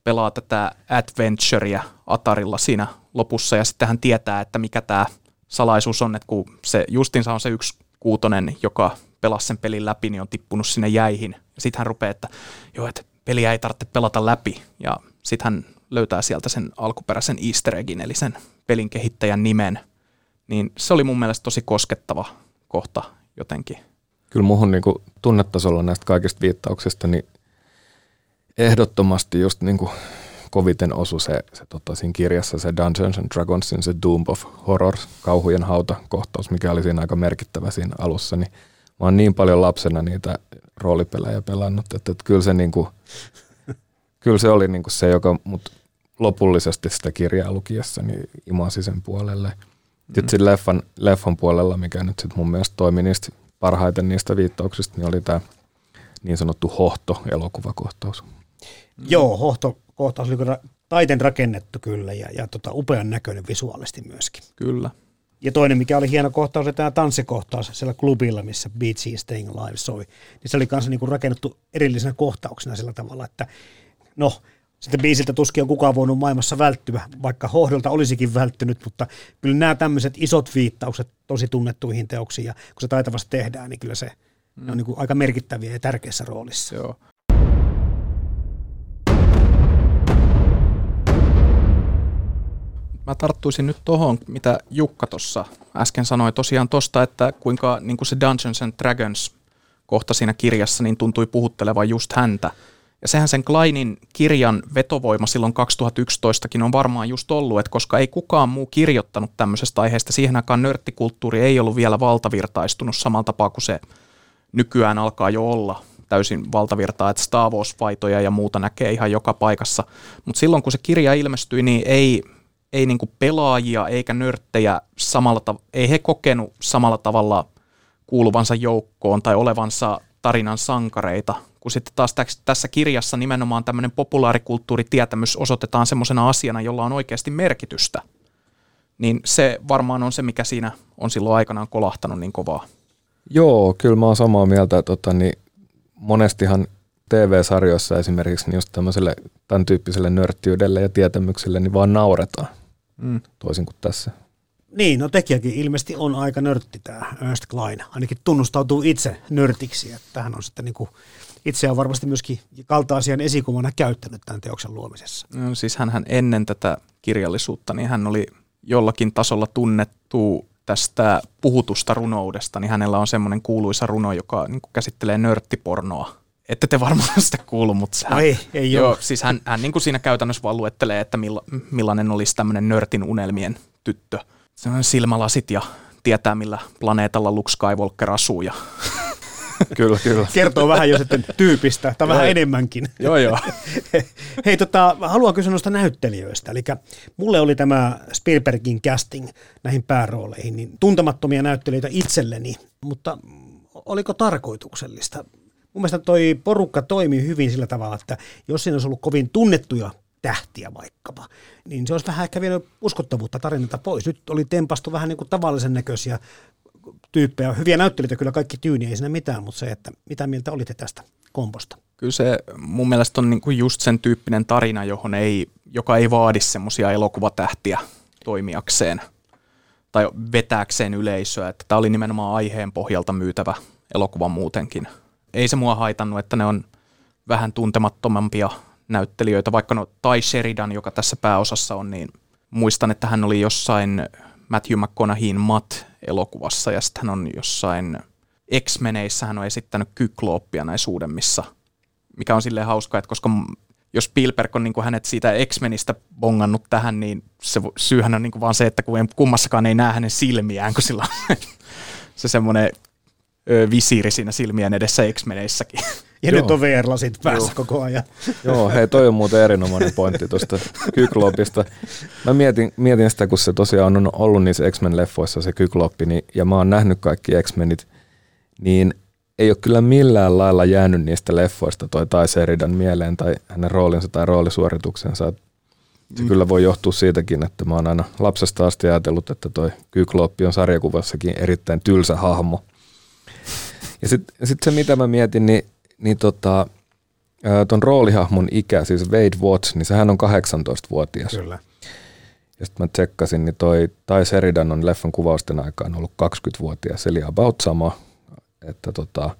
pelaa tätä adventurea Atarilla siinä lopussa ja sitten hän tietää, että mikä tämä salaisuus on, että kun se justinsa on se yksi kuutonen, joka pelasi sen pelin läpi, niin on tippunut sinne jäihin. Ja sitten hän rupeaa, että joo, että peliä ei tarvitse pelata läpi. Ja sitten hän löytää sieltä sen alkuperäisen easter eggin, eli sen pelin kehittäjän nimen. Niin se oli mun mielestä tosi koskettava kohta jotenkin. Kyllä muuhun niin tunnetasolla näistä kaikista viittauksista, niin ehdottomasti just niin kuin koviten osu se, se tota, siinä kirjassa se Dungeons and Dragonsin se Doom of Horror, kauhujen hauta kohtaus, mikä oli siinä aika merkittävä siinä alussa, niin mä oon niin paljon lapsena niitä roolipelejä pelannut, että, että kyllä se niinku, kyllä se oli niinku se, joka mut lopullisesti sitä kirjaa lukiessa niin imasi sen puolelle. Mm. Sitten leffan, leffan puolella, mikä nyt sitten mun mielestä toimi niistä parhaiten niistä viittauksista, niin oli tämä niin sanottu hohto-elokuvakohtaus. Joo, hohto, kohtaus oli kyllä taiten rakennettu kyllä ja, ja tota, upean näköinen visuaalisesti myöskin. Kyllä. Ja toinen, mikä oli hieno kohtaus, oli tämä tanssikohtaus siellä klubilla, missä Beach is Staying Alive soi. Niin se oli kanssa niinku rakennettu erillisenä kohtauksena sillä tavalla, että no, sitten biisiltä tuskin on kukaan voinut maailmassa välttyä, vaikka hohdolta olisikin välttynyt, mutta kyllä nämä tämmöiset isot viittaukset tosi tunnettuihin teoksiin, ja kun se taitavasti tehdään, niin kyllä se mm. on niin kuin aika merkittäviä ja tärkeässä roolissa. Joo. Mä tarttuisin nyt tuohon, mitä Jukka tuossa äsken sanoi tosiaan tosta, että kuinka niin kuin se Dungeons and Dragons kohta siinä kirjassa niin tuntui puhuttelevan just häntä. Ja sehän sen Kleinin kirjan vetovoima silloin 2011kin on varmaan just ollut, että koska ei kukaan muu kirjoittanut tämmöisestä aiheesta, siihen aikaan nörttikulttuuri ei ollut vielä valtavirtaistunut samalla tapaa kuin se nykyään alkaa jo olla täysin valtavirtaa, että Star Wars-faitoja ja muuta näkee ihan joka paikassa. Mutta silloin kun se kirja ilmestyi, niin ei, ei niinku pelaajia eikä nörttejä samalla tav- ei he kokenut samalla tavalla kuuluvansa joukkoon tai olevansa tarinan sankareita, kun sitten taas tässä kirjassa nimenomaan tämmöinen populaarikulttuuritietämys osoitetaan semmoisena asiana, jolla on oikeasti merkitystä. Niin se varmaan on se, mikä siinä on silloin aikanaan kolahtanut niin kovaa. Joo, kyllä mä oon samaa mieltä. että tota, niin monestihan TV-sarjoissa esimerkiksi niin just tämmöiselle tämän tyyppiselle nörttiydelle ja tietämykselle niin vaan nauretaan, mm. toisin kuin tässä. Niin, no tekijäkin ilmeisesti on aika nörtti tämä Ernst Klein. Ainakin tunnustautuu itse nörtiksi. Että tähän on sitten niin kuin itse on varmasti myöskin kaltaasian esikuvana käyttänyt tämän teoksen luomisessa. No, siis hän ennen tätä kirjallisuutta, niin hän oli jollakin tasolla tunnettu tästä puhutusta runoudesta, niin hänellä on semmoinen kuuluisa runo, joka niin käsittelee nörttipornoa. Ette te varmaan sitä kuulu, mutta hän, no ei, ei joo, siis hän, hän niin kuin siinä käytännössä vaan luettelee, että milla, millainen olisi tämmöinen nörtin unelmien tyttö. Se on silmälasit ja tietää, millä planeetalla Luke Skywalker asuu ja kyllä, kyllä. Kertoo vähän jo sitten tyypistä, tai vähän enemmänkin. Joo, joo. Hei, tota, haluan kysyä noista näyttelijöistä. Eli mulle oli tämä Spielbergin casting näihin päärooleihin, niin tuntemattomia näyttelijöitä itselleni, mutta oliko tarkoituksellista? Mun mielestä toi porukka toimii hyvin sillä tavalla, että jos siinä olisi ollut kovin tunnettuja tähtiä vaikkapa, niin se olisi vähän ehkä vienyt uskottavuutta tarinalta pois. Nyt oli tempastu vähän niin kuin tavallisen näköisiä tyyppejä. Hyviä näyttelijöitä kyllä kaikki tyyni, ei siinä mitään, mutta se, että mitä mieltä olitte tästä komposta? Kyllä se mun mielestä on niinku just sen tyyppinen tarina, johon ei, joka ei vaadi semmoisia elokuvatähtiä toimijakseen tai vetääkseen yleisöä. Tämä oli nimenomaan aiheen pohjalta myytävä elokuva muutenkin. Ei se mua haitannut, että ne on vähän tuntemattomampia näyttelijöitä, vaikka no Tai Sheridan, joka tässä pääosassa on, niin muistan, että hän oli jossain Matthew McConaugheyn Matt-elokuvassa ja sitten hän on jossain X-meneissä hän on esittänyt Kyklooppia näissä uudemmissa, mikä on silleen hauskaa, että koska jos Spielberg on niin kuin hänet siitä X-menistä bongannut tähän, niin se syyhän on niin kuin vaan se, että kun kummassakaan ei näe hänen silmiään, kun sillä on se semmoinen visiiri siinä silmien edessä X-meneissäkin. Ja Joo. nyt on VR-lasit päässä Joo. koko ajan. Joo, hei toi on muuten erinomainen pointti tuosta Kyklopista. Mä mietin, mietin sitä, kun se tosiaan on ollut niissä X-Men-leffoissa se Kykloppi, niin, ja mä oon nähnyt kaikki X-Menit, niin ei ole kyllä millään lailla jäänyt niistä leffoista toi Tai Seridan mieleen tai hänen roolinsa tai roolisuorituksensa. Se mm. kyllä voi johtua siitäkin, että mä oon aina lapsesta asti ajatellut, että toi Kykloppi on sarjakuvassakin erittäin tylsä hahmo. Ja sitten sit se, mitä mä mietin, niin, niin tota, ton roolihahmon ikä, siis Wade Watts, niin sehän on 18-vuotias. Kyllä. Ja sitten mä tsekkasin, niin toi Tai Seridan on leffan kuvausten aikaan ollut 20-vuotias, eli about sama. Että tota,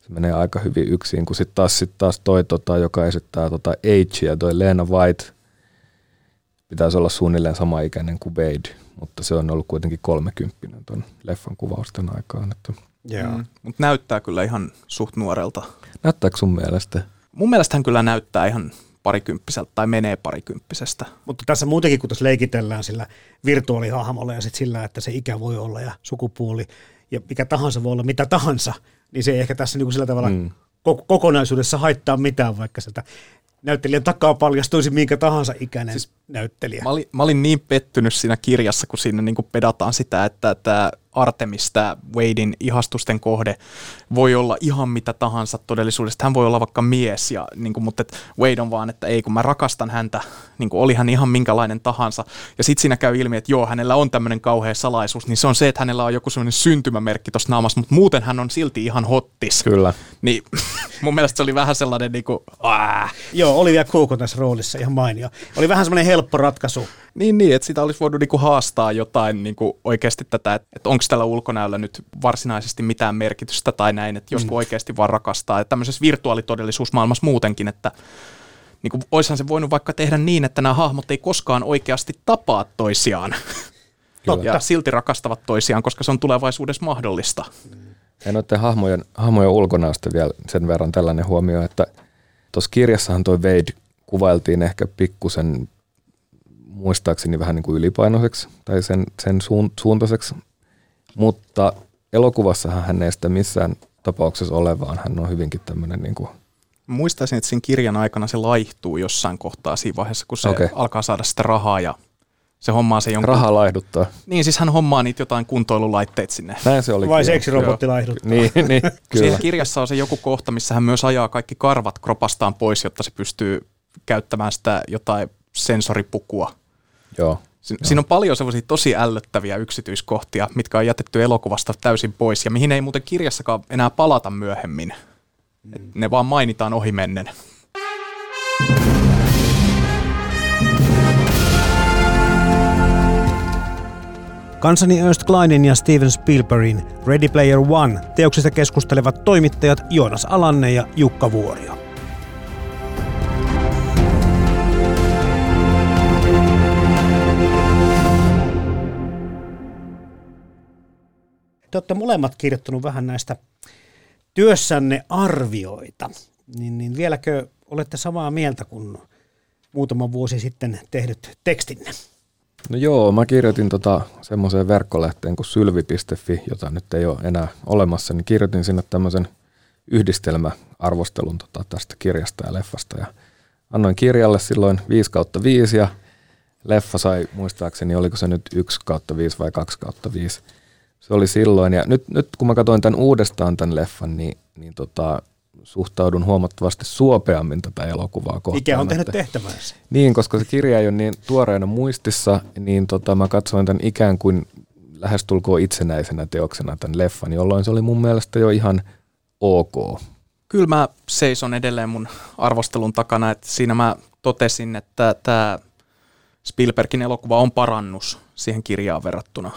se menee aika hyvin yksin, kun sitten taas, sit taas toi, tota, joka esittää tota ja toi Lena White, pitäisi olla suunnilleen sama ikäinen kuin Wade, mutta se on ollut kuitenkin kolmekymppinen ton leffan kuvausten aikaan. Että Yeah. Mm. Mutta näyttää kyllä ihan suht nuorelta. Näyttääkö sun mielestä? Mun mielestä hän kyllä näyttää ihan parikymppiseltä tai menee parikymppisestä. Mutta tässä muutenkin, kun tässä leikitellään sillä virtuaalihahmolla ja sitten sillä, että se ikä voi olla ja sukupuoli ja mikä tahansa voi olla mitä tahansa, niin se ei ehkä tässä niin kuin sillä tavalla mm. kokonaisuudessa haittaa mitään, vaikka sieltä näyttelijän takaa paljastuisi minkä tahansa ikäinen siis näyttelijä. Mä olin, mä olin niin pettynyt siinä kirjassa, kun siinä niin kuin pedataan sitä, että tämä Artemis, tämä Wadein ihastusten kohde, voi olla ihan mitä tahansa todellisuudessa. Hän voi olla vaikka mies, ja, niin kuin, mutta et Wade on vaan, että ei kun mä rakastan häntä, niin kuin oli hän ihan minkälainen tahansa. Ja sitten siinä käy ilmi, että joo, hänellä on tämmöinen kauhea salaisuus, niin se on se, että hänellä on joku semmoinen syntymämerkki tuossa naamassa, mutta muuten hän on silti ihan hottis. Kyllä. Niin mun mielestä se oli vähän sellainen niin kuin, Aa. Joo, Olivia Cook on tässä roolissa ihan mainio. Oli vähän semmoinen helppo ratkaisu. Niin, niin että sitä olisi voinut niinku haastaa jotain niinku oikeasti tätä, että, että onko tällä ulkonäöllä nyt varsinaisesti mitään merkitystä tai näin, että joskus mm. oikeasti vaan rakastaa. Että tämmöisessä virtuaalitodellisuusmaailmassa muutenkin, että niin kuin, oishan se voinut vaikka tehdä niin, että nämä hahmot ei koskaan oikeasti tapaa toisiaan. Kyllä. ja silti rakastavat toisiaan, koska se on tulevaisuudessa mahdollista. Ja noiden hahmojen, hahmojen ulkonäöstä vielä sen verran tällainen huomio, että tuossa kirjassahan toi Wade kuvailtiin ehkä pikkusen muistaakseni vähän niin kuin ylipainoiseksi tai sen, sen suuntaiseksi, mutta elokuvassahan hän ei sitä missään tapauksessa ole, vaan hän on hyvinkin tämmöinen niin kuin Muistaisin, että siinä kirjan aikana se laihtuu jossain kohtaa siinä vaiheessa, kun se okay. alkaa saada sitä rahaa ja se hommaa se jonkun... Raha laihduttaa. Niin, siis hän hommaa niitä jotain kuntoilulaitteet sinne. Näin se oli. Vai seksirobotti laihduttaa. niin, niin, kyllä. Siinä kirjassa on se joku kohta, missä hän myös ajaa kaikki karvat kropastaan pois, jotta se pystyy käyttämään sitä jotain sensoripukua. Joo. Si- Siinä on paljon semmoisia tosi ällöttäviä yksityiskohtia, mitkä on jätetty elokuvasta täysin pois ja mihin ei muuten kirjassakaan enää palata myöhemmin. Mm. ne vaan mainitaan ohimennen. Kansani Ernst Kleinin ja Steven Spielbergin Ready Player One teoksista keskustelevat toimittajat Joonas Alanne ja Jukka Vuorio. Te olette molemmat kirjoittanut vähän näistä työssänne arvioita. Niin, niin vieläkö olette samaa mieltä kuin muutama vuosi sitten tehdyt tekstinne? No joo, mä kirjoitin tota semmoiseen verkkolehteen kuin sylvi.fi, jota nyt ei ole enää olemassa, niin kirjoitin sinne tämmöisen yhdistelmäarvostelun tota tästä kirjasta ja leffasta. Ja annoin kirjalle silloin 5 kautta 5 ja leffa sai muistaakseni, oliko se nyt 1 kautta 5 vai 2 kautta 5. Se oli silloin. Ja nyt, nyt kun mä katsoin tämän uudestaan tämän leffan, niin, niin tota, suhtaudun huomattavasti suopeammin tätä elokuvaa kohtaan. Mikä on tehnyt tehtävänsä. Niin, koska se kirja ei ole niin tuoreena muistissa, niin tota, mä katsoin tämän ikään kuin lähestulkoon itsenäisenä teoksena tämän leffan, jolloin se oli mun mielestä jo ihan ok. Kyllä mä seison edelleen mun arvostelun takana, että siinä mä totesin, että tämä Spielbergin elokuva on parannus siihen kirjaan verrattuna.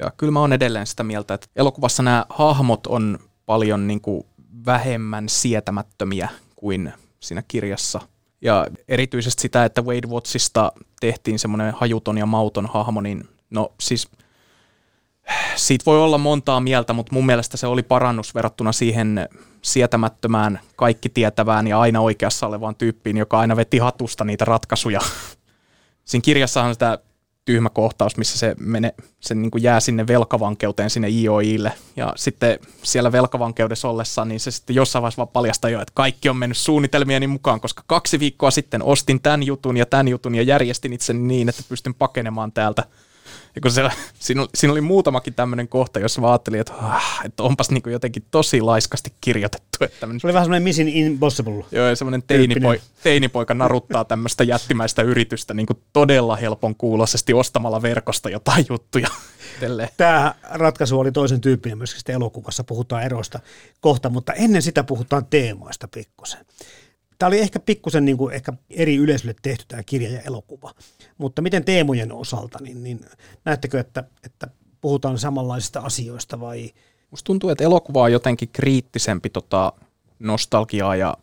Ja kyllä mä oon edelleen sitä mieltä, että elokuvassa nämä hahmot on paljon niin kuin vähemmän sietämättömiä kuin siinä kirjassa. Ja erityisesti sitä, että Wade Wattsista tehtiin semmoinen hajuton ja mauton hahmo, niin no siis siitä voi olla montaa mieltä, mutta mun mielestä se oli parannus verrattuna siihen sietämättömään, kaikki tietävään ja aina oikeassa olevaan tyyppiin, joka aina veti hatusta niitä ratkaisuja. Siinä kirjassahan sitä tyhmä kohtaus, missä se, mene, se niin kuin jää sinne velkavankeuteen sinne IOIlle. Ja sitten siellä velkavankeudessa ollessa, niin se sitten jossain vaiheessa vaan paljastaa jo, että kaikki on mennyt suunnitelmieni mukaan, koska kaksi viikkoa sitten ostin tämän jutun ja tämän jutun ja järjestin itseni niin, että pystyn pakenemaan täältä – ja kun siellä, siinä, oli, siinä oli muutamakin tämmöinen kohta, jossa mä ajattelin, että, ah, että onpas niin jotenkin tosi laiskasti kirjoitettu. Että tämmönen, se oli vähän semmoinen Mission Impossible. Joo, semmoinen teinipoi, teinipoika naruttaa tämmöistä jättimäistä yritystä niin kuin todella helpon kuuloisesti ostamalla verkosta jotain juttuja. Tämä ratkaisu oli toisen tyyppinen myös sitten elokuvassa, puhutaan eroista kohta, mutta ennen sitä puhutaan teemoista pikkusen. Tämä oli ehkä pikkusen niin kuin ehkä eri yleisölle tehty tämä kirja ja elokuva. Mutta miten teemojen osalta, niin, niin näettekö, että, että puhutaan samanlaisista asioista vai? Musta tuntuu, että elokuva on jotenkin kriittisempi tota nostalgiaa ja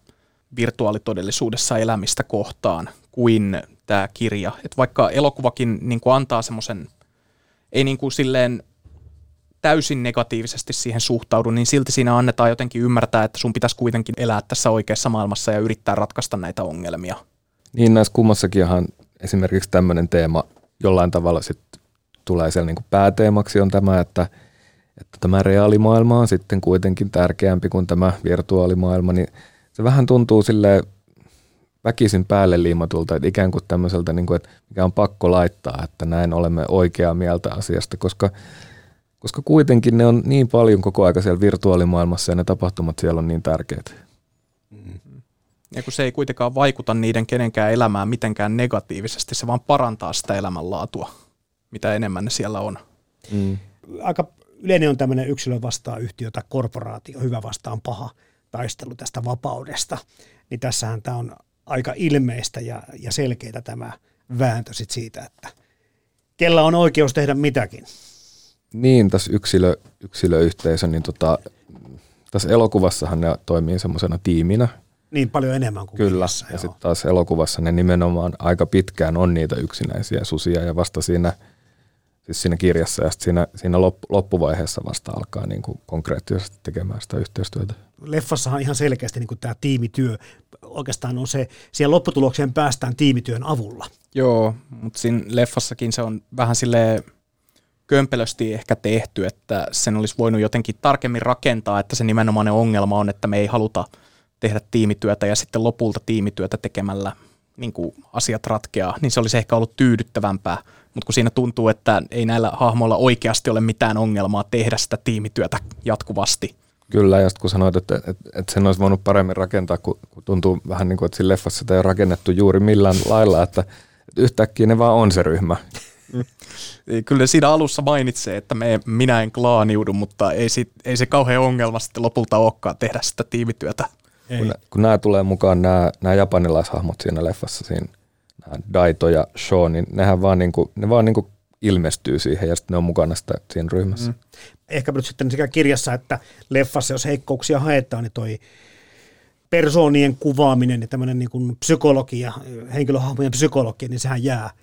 virtuaalitodellisuudessa elämistä kohtaan kuin tämä kirja. Et vaikka elokuvakin niin kuin antaa semmoisen, ei niin kuin silleen täysin negatiivisesti siihen suhtaudu, niin silti siinä annetaan jotenkin ymmärtää, että sun pitäisi kuitenkin elää tässä oikeassa maailmassa ja yrittää ratkaista näitä ongelmia. Niin näissä kummassakin esimerkiksi tämmöinen teema jollain tavalla sitten tulee siellä niin kuin pääteemaksi on tämä, että, että tämä reaalimaailma on sitten kuitenkin tärkeämpi kuin tämä virtuaalimaailma, niin se vähän tuntuu sille väkisin päälle liimatulta, että ikään kuin tämmöiseltä, niin kuin, että mikä on pakko laittaa, että näin olemme oikeaa mieltä asiasta, koska koska kuitenkin ne on niin paljon koko aika siellä virtuaalimaailmassa ja ne tapahtumat siellä on niin tärkeitä. Ja kun se ei kuitenkaan vaikuta niiden kenenkään elämään mitenkään negatiivisesti, se vaan parantaa sitä elämänlaatua, mitä enemmän ne siellä on. Mm. Aika yleinen on tämmöinen yksilö vastaan yhtiö tai korporaatio, hyvä vastaan paha taistelu tästä vapaudesta. Niin tässähän tämä on aika ilmeistä ja, ja selkeää tämä vääntö sit siitä, että kella on oikeus tehdä mitäkin. Niin, tässä yksilö, yksilöyhteisö, niin tota, tässä elokuvassahan ne toimii semmoisena tiiminä. Niin paljon enemmän kuin Kyllä, mielessä, ja sitten taas elokuvassa ne nimenomaan aika pitkään on niitä yksinäisiä susia, ja vasta siinä, siis siinä kirjassa ja siinä, siinä loppuvaiheessa vasta alkaa niin kuin konkreettisesti tekemään sitä yhteistyötä. Leffassahan ihan selkeästi niin kuin tämä tiimityö oikeastaan on se, siihen lopputulokseen päästään tiimityön avulla. Joo, mutta siinä leffassakin se on vähän silleen kömpelösti ehkä tehty, että sen olisi voinut jotenkin tarkemmin rakentaa, että se nimenomainen ongelma on, että me ei haluta tehdä tiimityötä ja sitten lopulta tiimityötä tekemällä niin kuin asiat ratkeaa, niin se olisi ehkä ollut tyydyttävämpää. Mutta kun siinä tuntuu, että ei näillä hahmoilla oikeasti ole mitään ongelmaa tehdä sitä tiimityötä jatkuvasti. Kyllä, ja kun sanoit, että, että, että sen olisi voinut paremmin rakentaa, kun, kun tuntuu vähän niin kuin, että siinä leffassa sitä ei ole rakennettu juuri millään lailla, että, että yhtäkkiä ne vaan on se ryhmä. Kyllä siinä alussa mainitsee, että me, minä en klaaniudu, mutta ei, sit, ei se kauhean ongelma sitten lopulta olekaan tehdä sitä tiimityötä. Kun, kun nämä tulee mukaan, nämä, nämä japanilaishahmot siinä leffassa, siinä, nämä Daito ja Shaw, niin nehän vaan, niin kuin, ne vaan niin kuin ilmestyy siihen ja sitten ne on mukana sitä, siinä ryhmässä. Mm. Ehkä nyt sitten sekä kirjassa että leffassa, jos heikkouksia haetaan, niin toi persoonien kuvaaminen ja tämmöinen niin kuin psykologia, henkilöhahmojen psykologia, niin sehän jää –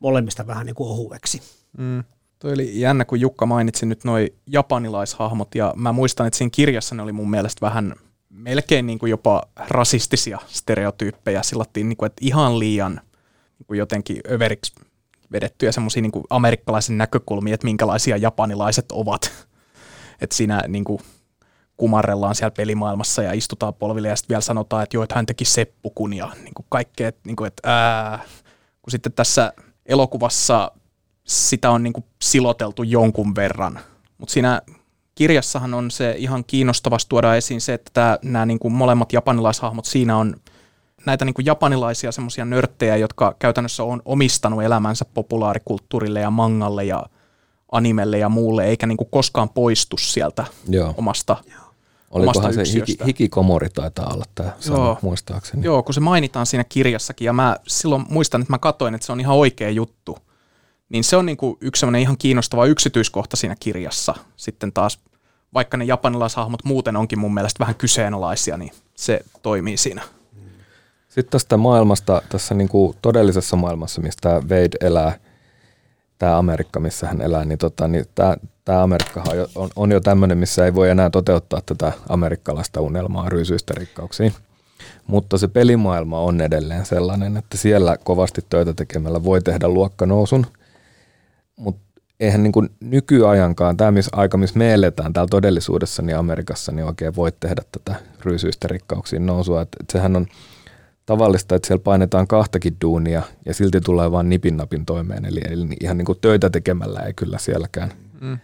molemmista vähän niin kuin ohueksi. Mm. Toi oli jännä, kun Jukka mainitsi nyt noi japanilaishahmot, ja mä muistan, että siinä kirjassa ne oli mun mielestä vähän melkein niin kuin jopa rasistisia stereotyyppejä. Sillattiin niin kuin, että ihan liian niin kuin jotenkin överiksi vedettyjä semmoisia niin amerikkalaisen näkökulmia, että minkälaisia japanilaiset ovat. että siinä niin kuin, kumarrellaan siellä pelimaailmassa ja istutaan polville ja sitten vielä sanotaan, että joo, että hän teki seppukun ja niin kuin kaikkea, että, niin kuin, että ää, kun sitten tässä elokuvassa sitä on niin kuin siloteltu jonkun verran, mutta siinä kirjassahan on se ihan kiinnostavasti tuoda esiin se, että nämä niin kuin molemmat japanilaishahmot siinä on näitä niin kuin japanilaisia semmoisia nörttejä, jotka käytännössä on omistanut elämänsä populaarikulttuurille ja mangalle ja animelle ja muulle, eikä niin kuin koskaan poistu sieltä Joo. omasta Olikohan se hiki, hikikomori taitaa olla tämä sana, Joo. muistaakseni. Joo, kun se mainitaan siinä kirjassakin, ja mä silloin muistan, että mä katsoin, että se on ihan oikea juttu. Niin se on niinku yksi sellainen ihan kiinnostava yksityiskohta siinä kirjassa. Sitten taas, vaikka ne japanilaishahmot muuten onkin mun mielestä vähän kyseenalaisia, niin se toimii siinä. Sitten tästä maailmasta, tässä niinku todellisessa maailmassa, mistä Wade elää, tämä Amerikka, missä hän elää, niin, tota, niin tämä, tämä Amerikka on, on jo tämmöinen, missä ei voi enää toteuttaa tätä amerikkalaista unelmaa ryysyistä rikkauksiin. Mutta se pelimaailma on edelleen sellainen, että siellä kovasti töitä tekemällä voi tehdä luokkanousun. mutta eihän niin kuin nykyajankaan, tämä missä aika, missä me eletään täällä todellisuudessa, niin Amerikassa, niin oikein voi tehdä tätä ryysyistä rikkauksiin nousua. Et, et sehän on tavallista, että siellä painetaan kahtakin duunia ja silti tulee vain nipin napin toimeen. Eli, eli ihan niin kuin töitä tekemällä ei kyllä sielläkään mm.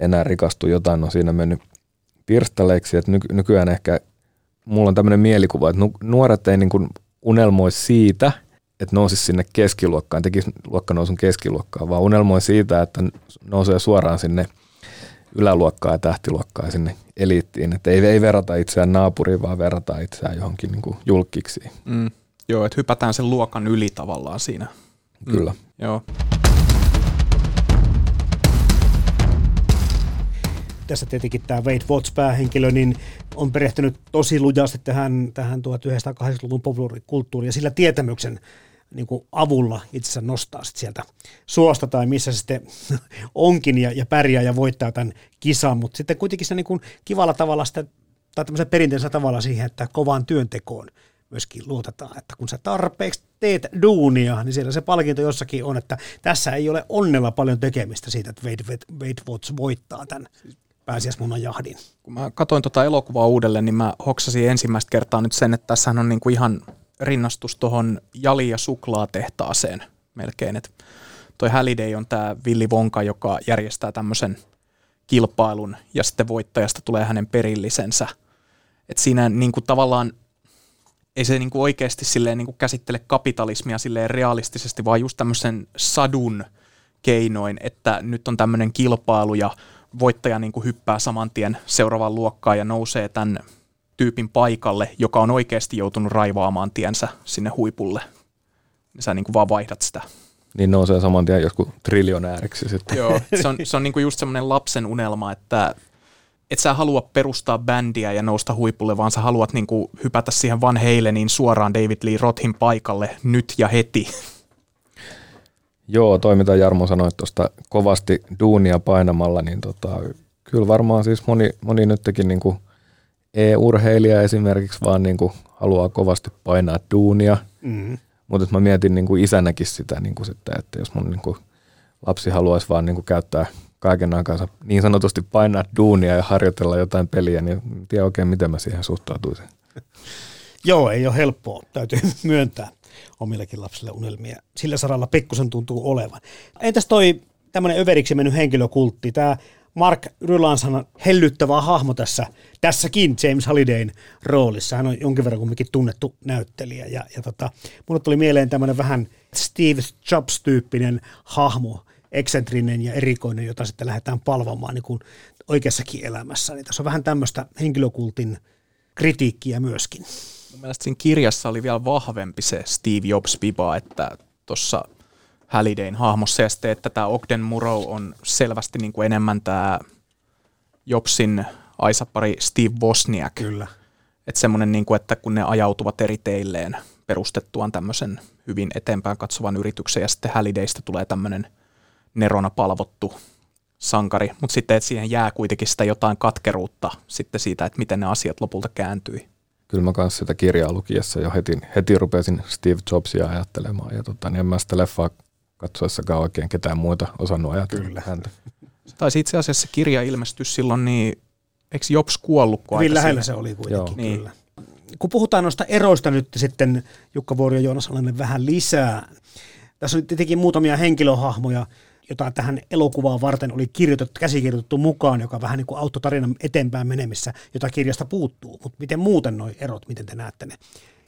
enää rikastu. Jotain on siinä mennyt pirstaleiksi, että nyky- nykyään ehkä mulla on tämmöinen mielikuva, että nuoret ei niin kuin unelmoi siitä – että nousisi sinne keskiluokkaan, tekisi luokkanousun keskiluokkaan, vaan unelmoi siitä, että nousee suoraan sinne yläluokkaan ja tähtiluokkaan ja sinne eliittiin. Että ei, ei verrata itseään naapuriin, vaan verrata itseään johonkin niin julkiksi. Mm. Joo, että hypätään sen luokan yli tavallaan siinä. Kyllä. Mm. Joo. tässä tietenkin tämä Wade Watts päähenkilö, niin on perehtynyt tosi lujasti tähän, tähän 1980-luvun populaarikulttuuriin ja sillä tietämyksen niin kuin avulla itse nostaa sit sieltä suosta tai missä se sitten onkin ja, ja pärjää ja voittaa tämän kisan, mutta sitten kuitenkin se niin kuin kivalla tavalla sitä, tai tämmöisellä perinteisellä tavalla siihen, että kovaan työntekoon myöskin luotetaan, että kun sä tarpeeksi teet duunia, niin siellä se palkinto jossakin on, että tässä ei ole onnella paljon tekemistä siitä, että Wade, Wade, Wade Watts voittaa tämän pääsiäismunan jahdin. Kun mä katsoin tuota elokuvaa uudelleen, niin mä hoksasin ensimmäistä kertaa nyt sen, että tässä on niinku ihan rinnastus tuohon jali- ja suklaatehtaaseen melkein. Et toi Halliday on tämä Villi Vonka, joka järjestää tämmöisen kilpailun ja sitten voittajasta tulee hänen perillisensä. Et siinä niinku tavallaan ei se niinku oikeasti silleen niinku käsittele kapitalismia silleen realistisesti, vaan just tämmöisen sadun keinoin, että nyt on tämmöinen kilpailu ja voittaja niin kuin hyppää saman tien seuraavaan luokkaan ja nousee tämän tyypin paikalle, joka on oikeasti joutunut raivaamaan tiensä sinne huipulle. Ja sä niin kuin vaan vaihdat sitä. Niin nousee saman tien joskus triljonääriksi sitten. Joo, se on, se on niin kuin just semmoinen lapsen unelma, että et sä halua perustaa bändiä ja nousta huipulle, vaan sä haluat niin kuin hypätä siihen Van Haleniin suoraan David Lee Rothin paikalle nyt ja heti. Joo, toi mitä Jarmo sanoi tuosta kovasti duunia painamalla, niin tota, kyllä varmaan siis moni, moni nytkin niin e-urheilija esimerkiksi vaan niin kuin haluaa kovasti painaa duunia. Mm-hmm. Mutta mä mietin niin kuin isänäkin sitä niin kuin sitten, että jos mun niin kuin lapsi haluaisi vaan niin kuin käyttää kaiken aikansa niin sanotusti painaa duunia ja harjoitella jotain peliä, niin en tiedä oikein miten mä siihen suhtautuisin. Joo, ei ole helppoa, täytyy myöntää omillekin lapsille unelmia. Sillä saralla pikkusen tuntuu olevan. Entäs toi tämmöinen överiksi mennyt henkilökultti, tämä Mark Rylansan hellyttävä hahmo tässä, tässäkin James Hallidayn roolissa. Hän on jonkin verran kumminkin tunnettu näyttelijä. Ja, ja tota, mulle tuli mieleen tämmöinen vähän Steve Jobs-tyyppinen hahmo, eksentrinen ja erikoinen, jota sitten lähdetään palvomaan niin kuin oikeassakin elämässä. Niin tässä on vähän tämmöistä henkilökultin kritiikkiä myöskin mun mielestä siinä kirjassa oli vielä vahvempi se Steve Jobs-viba, että tuossa Hallidayn hahmossa ja sitten, että tämä Ogden Murrow on selvästi niin kuin enemmän tämä Jobsin aisapari Steve Wozniak. Kyllä. Että semmoinen, niin kuin, että kun ne ajautuvat eri teilleen perustettuaan tämmöisen hyvin eteenpäin katsovan yrityksen ja sitten Hallidaysta tulee tämmöinen nerona palvottu sankari, mutta sitten että siihen jää kuitenkin sitä jotain katkeruutta sitten siitä, että miten ne asiat lopulta kääntyi kyllä mä kanssa sitä kirjaa lukiessa jo heti, heti rupesin Steve Jobsia ajattelemaan. Ja tota, niin en mä sitä leffaa katsoessakaan oikein ketään muuta osannut ajatella kyllä. häntä. Tai itse asiassa se kirja ilmestyi silloin, niin eikö Jobs kuollut? Hyvin lähellä se oli kuitenkin, Joo. Niin. kyllä. Kun puhutaan noista eroista nyt sitten, Jukka Vuori ja Joonas Alainen vähän lisää. Tässä on tietenkin muutamia henkilöhahmoja, jota tähän elokuvaan varten oli kirjoitettu, käsikirjoitettu mukaan, joka vähän niin kuin auttoi tarinan eteenpäin menemissä, jota kirjasta puuttuu. Mutta miten muuten nuo erot, miten te näette ne?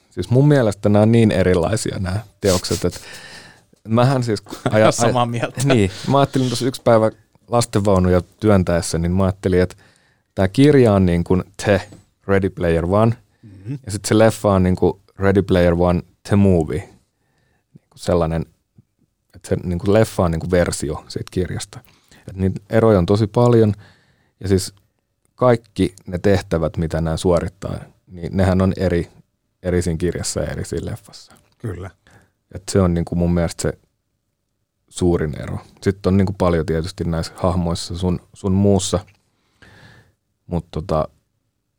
Siis mun mielestä nämä on niin erilaisia nämä teokset, että mähän siis... Aja, Samaa mieltä. Niin, mä ajattelin tuossa yksi päivä lastenvaunuja työntäessä, niin mä ajattelin, että tämä kirja on niin kuin The Ready Player One, mm-hmm. ja sitten se leffa on niin kuin Ready Player One The Movie. Niin kuin sellainen että se niin kuin leffa on niin kuin versio siitä kirjasta. Et niitä eroja on tosi paljon ja siis kaikki ne tehtävät, mitä nämä suorittaa, niin nehän on eri, eri siinä kirjassa ja eri siinä leffassa. Kyllä. Et se on niin kuin mun mielestä se suurin ero. Sitten on niin kuin paljon tietysti näissä hahmoissa sun, sun muussa, mutta tota,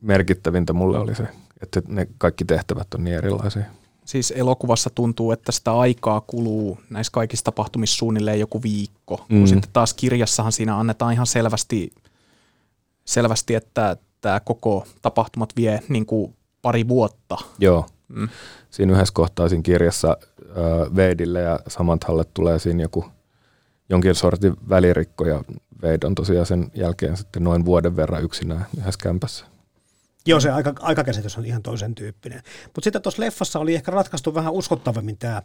merkittävintä mulle oli se, että ne kaikki tehtävät on niin erilaisia. Siis elokuvassa tuntuu, että sitä aikaa kuluu näissä kaikissa tapahtumissa suunnilleen joku viikko. Mm. Kun sitten taas kirjassahan siinä annetaan ihan selvästi, selvästi että tämä koko tapahtumat vie niin kuin pari vuotta. Joo. Mm. Siinä yhdessä kohtaa siinä kirjassa Veidille ja Samanthalle tulee siinä joku jonkin sortin välirikko ja Veid on tosiaan sen jälkeen sitten noin vuoden verran yksinään yhdessä kämpässä. Joo, se aika, aikakäsitys on ihan toisen tyyppinen. Mutta sitten tuossa leffassa oli ehkä ratkaistu vähän uskottavammin tämä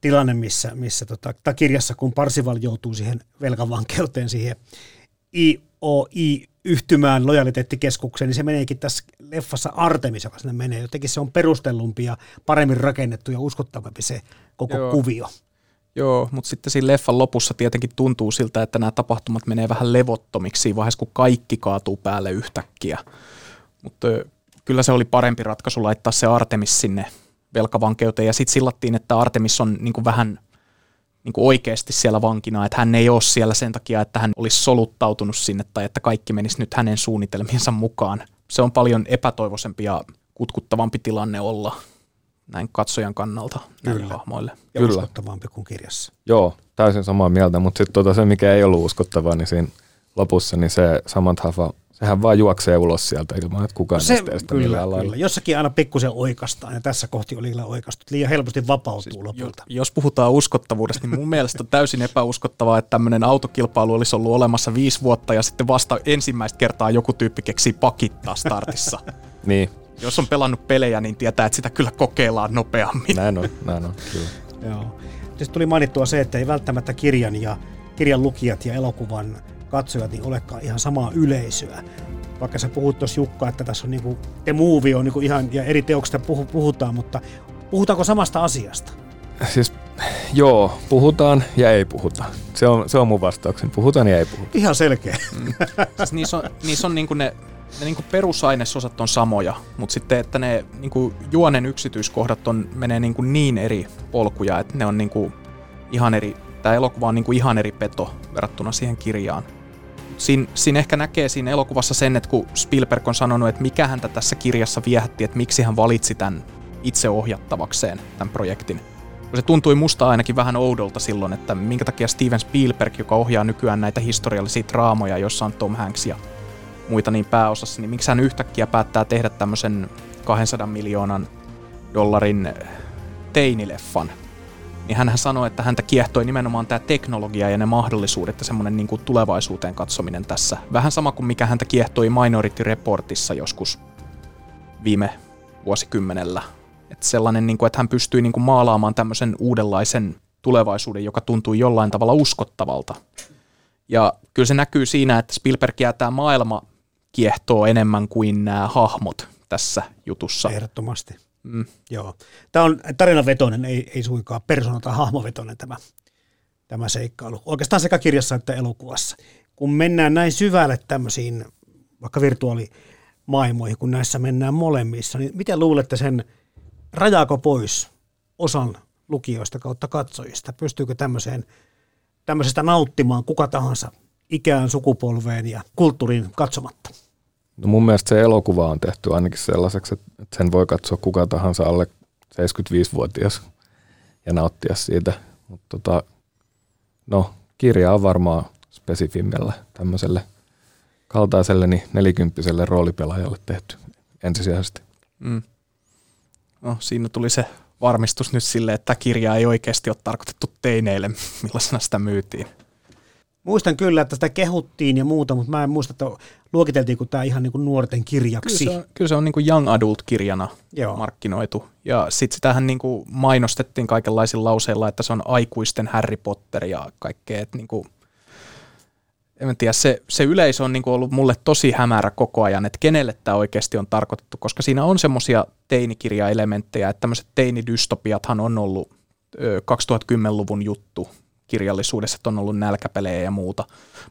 tilanne, missä, missä tota, tai kirjassa, kun Parsival joutuu siihen velkavankeuteen, siihen IOI-yhtymään lojaliteettikeskukseen, niin se meneekin tässä leffassa Artemis, joka sinne menee. Jotenkin se on perustellumpi ja paremmin rakennettu ja uskottavampi se koko Joo. kuvio. Joo, mutta sitten siinä leffan lopussa tietenkin tuntuu siltä, että nämä tapahtumat menee vähän levottomiksi siinä vaiheessa, kun kaikki kaatuu päälle yhtäkkiä. Mutta kyllä se oli parempi ratkaisu laittaa se Artemis sinne velkavankeuteen ja sitten sillattiin, että Artemis on niin vähän niin kuin oikeasti siellä vankina, että hän ei ole siellä sen takia, että hän olisi soluttautunut sinne tai että kaikki menisi nyt hänen suunnitelmiensa mukaan. Se on paljon epätoivoisempi ja kutkuttavampi tilanne olla näin katsojan kannalta Kyllä. näille hahmoille. Ja Kyllä. uskottavampi kuin kirjassa. Joo, täysin samaa mieltä, mutta sitten tota se, mikä ei ollut uskottavaa, niin siinä lopussa, niin se Samantha, sehän vaan juoksee ulos sieltä ilman, että kukaan se, sitä kyllä, millään lailla. Kyllä. Jossakin aina pikkusen oikastaan, ja tässä kohti oli kyllä oikastu. Liian helposti vapautuu siis, lopulta. Jos puhutaan uskottavuudesta, niin mun mielestä on täysin epäuskottavaa, että tämmöinen autokilpailu olisi ollut olemassa viisi vuotta, ja sitten vasta ensimmäistä kertaa joku tyyppi keksii pakittaa startissa. niin, jos on pelannut pelejä, niin tietää, että sitä kyllä kokeillaan nopeammin. Näin on, näin on, kyllä. Joo. Sitten tuli mainittua se, että ei välttämättä kirjan ja kirjan lukijat ja elokuvan katsojat niin olekaan ihan samaa yleisöä. Vaikka sä puhut tuossa Jukka, että tässä on niinku, The Movie on niinku ihan, ja eri teoksista puhutaan, mutta puhutaanko samasta asiasta? Siis joo, puhutaan ja ei puhuta. Se on, se on mun vastaukseni. Puhutaan ja ei puhuta. Ihan selkeä. Mm. siis niissä on, niissä on niinku ne ne niin perusainesosat on samoja, mutta sitten, että ne niin kuin juonen yksityiskohdat on, menee niin, kuin niin eri polkuja, että ne on niin kuin ihan eri, tämä elokuva on niin kuin ihan eri peto verrattuna siihen kirjaan. Siin, siinä ehkä näkee siinä elokuvassa sen, että kun Spielberg on sanonut, että mikä häntä tässä kirjassa viehätti, että miksi hän valitsi tämän itse ohjattavakseen, tämän projektin. Se tuntui musta ainakin vähän oudolta silloin, että minkä takia Steven Spielberg, joka ohjaa nykyään näitä historiallisia draamoja, jossa on Tom Hanks ja muita niin pääosassa, niin miksi hän yhtäkkiä päättää tehdä tämmöisen 200 miljoonan dollarin teinileffan. Niin hän sanoi, että häntä kiehtoi nimenomaan tämä teknologia ja ne mahdollisuudet ja semmoinen niin tulevaisuuteen katsominen tässä. Vähän sama kuin mikä häntä kiehtoi Minority Reportissa joskus viime vuosikymmenellä. Että sellainen, niin kuin, että hän pystyi niin kuin maalaamaan tämmöisen uudenlaisen tulevaisuuden, joka tuntui jollain tavalla uskottavalta. Ja kyllä se näkyy siinä, että Spielberg jää tämä maailma kiehtoo enemmän kuin nämä hahmot tässä jutussa. Ehdottomasti. Mm. Joo. Tämä on tarinavetoinen, ei, ei suinkaan persona- tai hahmovetoinen tämä, tämä seikkailu. Oikeastaan sekä kirjassa että elokuvassa. Kun mennään näin syvälle tämmöisiin vaikka virtuaalimaailmoihin, kun näissä mennään molemmissa, niin miten luulette sen, rajaako pois osan lukijoista kautta katsojista? Pystyykö tämmöiseen, tämmöisestä nauttimaan kuka tahansa ikään, sukupolveen ja kulttuuriin katsomatta? No mun mielestä se elokuva on tehty ainakin sellaiseksi, että sen voi katsoa kuka tahansa alle 75-vuotias ja nauttia siitä. Mutta tota, no, kirja on varmaan spesifimmällä tämmöiselle kaltaiselle niin nelikymppiselle roolipelaajalle tehty ensisijaisesti. Mm. No, siinä tuli se varmistus nyt sille, että kirja ei oikeasti ole tarkoitettu teineille, millaisena sitä myytiin. Muistan kyllä, että sitä kehuttiin ja muuta, mutta mä en muista, että luokiteltiinko tämä ihan niin kuin nuorten kirjaksi. Kyllä se on, kyllä se on niin kuin young adult-kirjana Joo. markkinoitu. Ja sitten sitähän niin kuin mainostettiin kaikenlaisilla lauseilla, että se on aikuisten Harry Potter ja kaikkea. Että niin kuin, en tiedä, se, se yleisö on niin kuin ollut mulle tosi hämärä koko ajan, että kenelle tämä oikeasti on tarkoitettu, koska siinä on semmoisia teinikirjaelementtejä, että tämmöiset teinidystopiathan on ollut 2010-luvun juttu kirjallisuudessa, että on ollut nälkäpelejä ja muuta.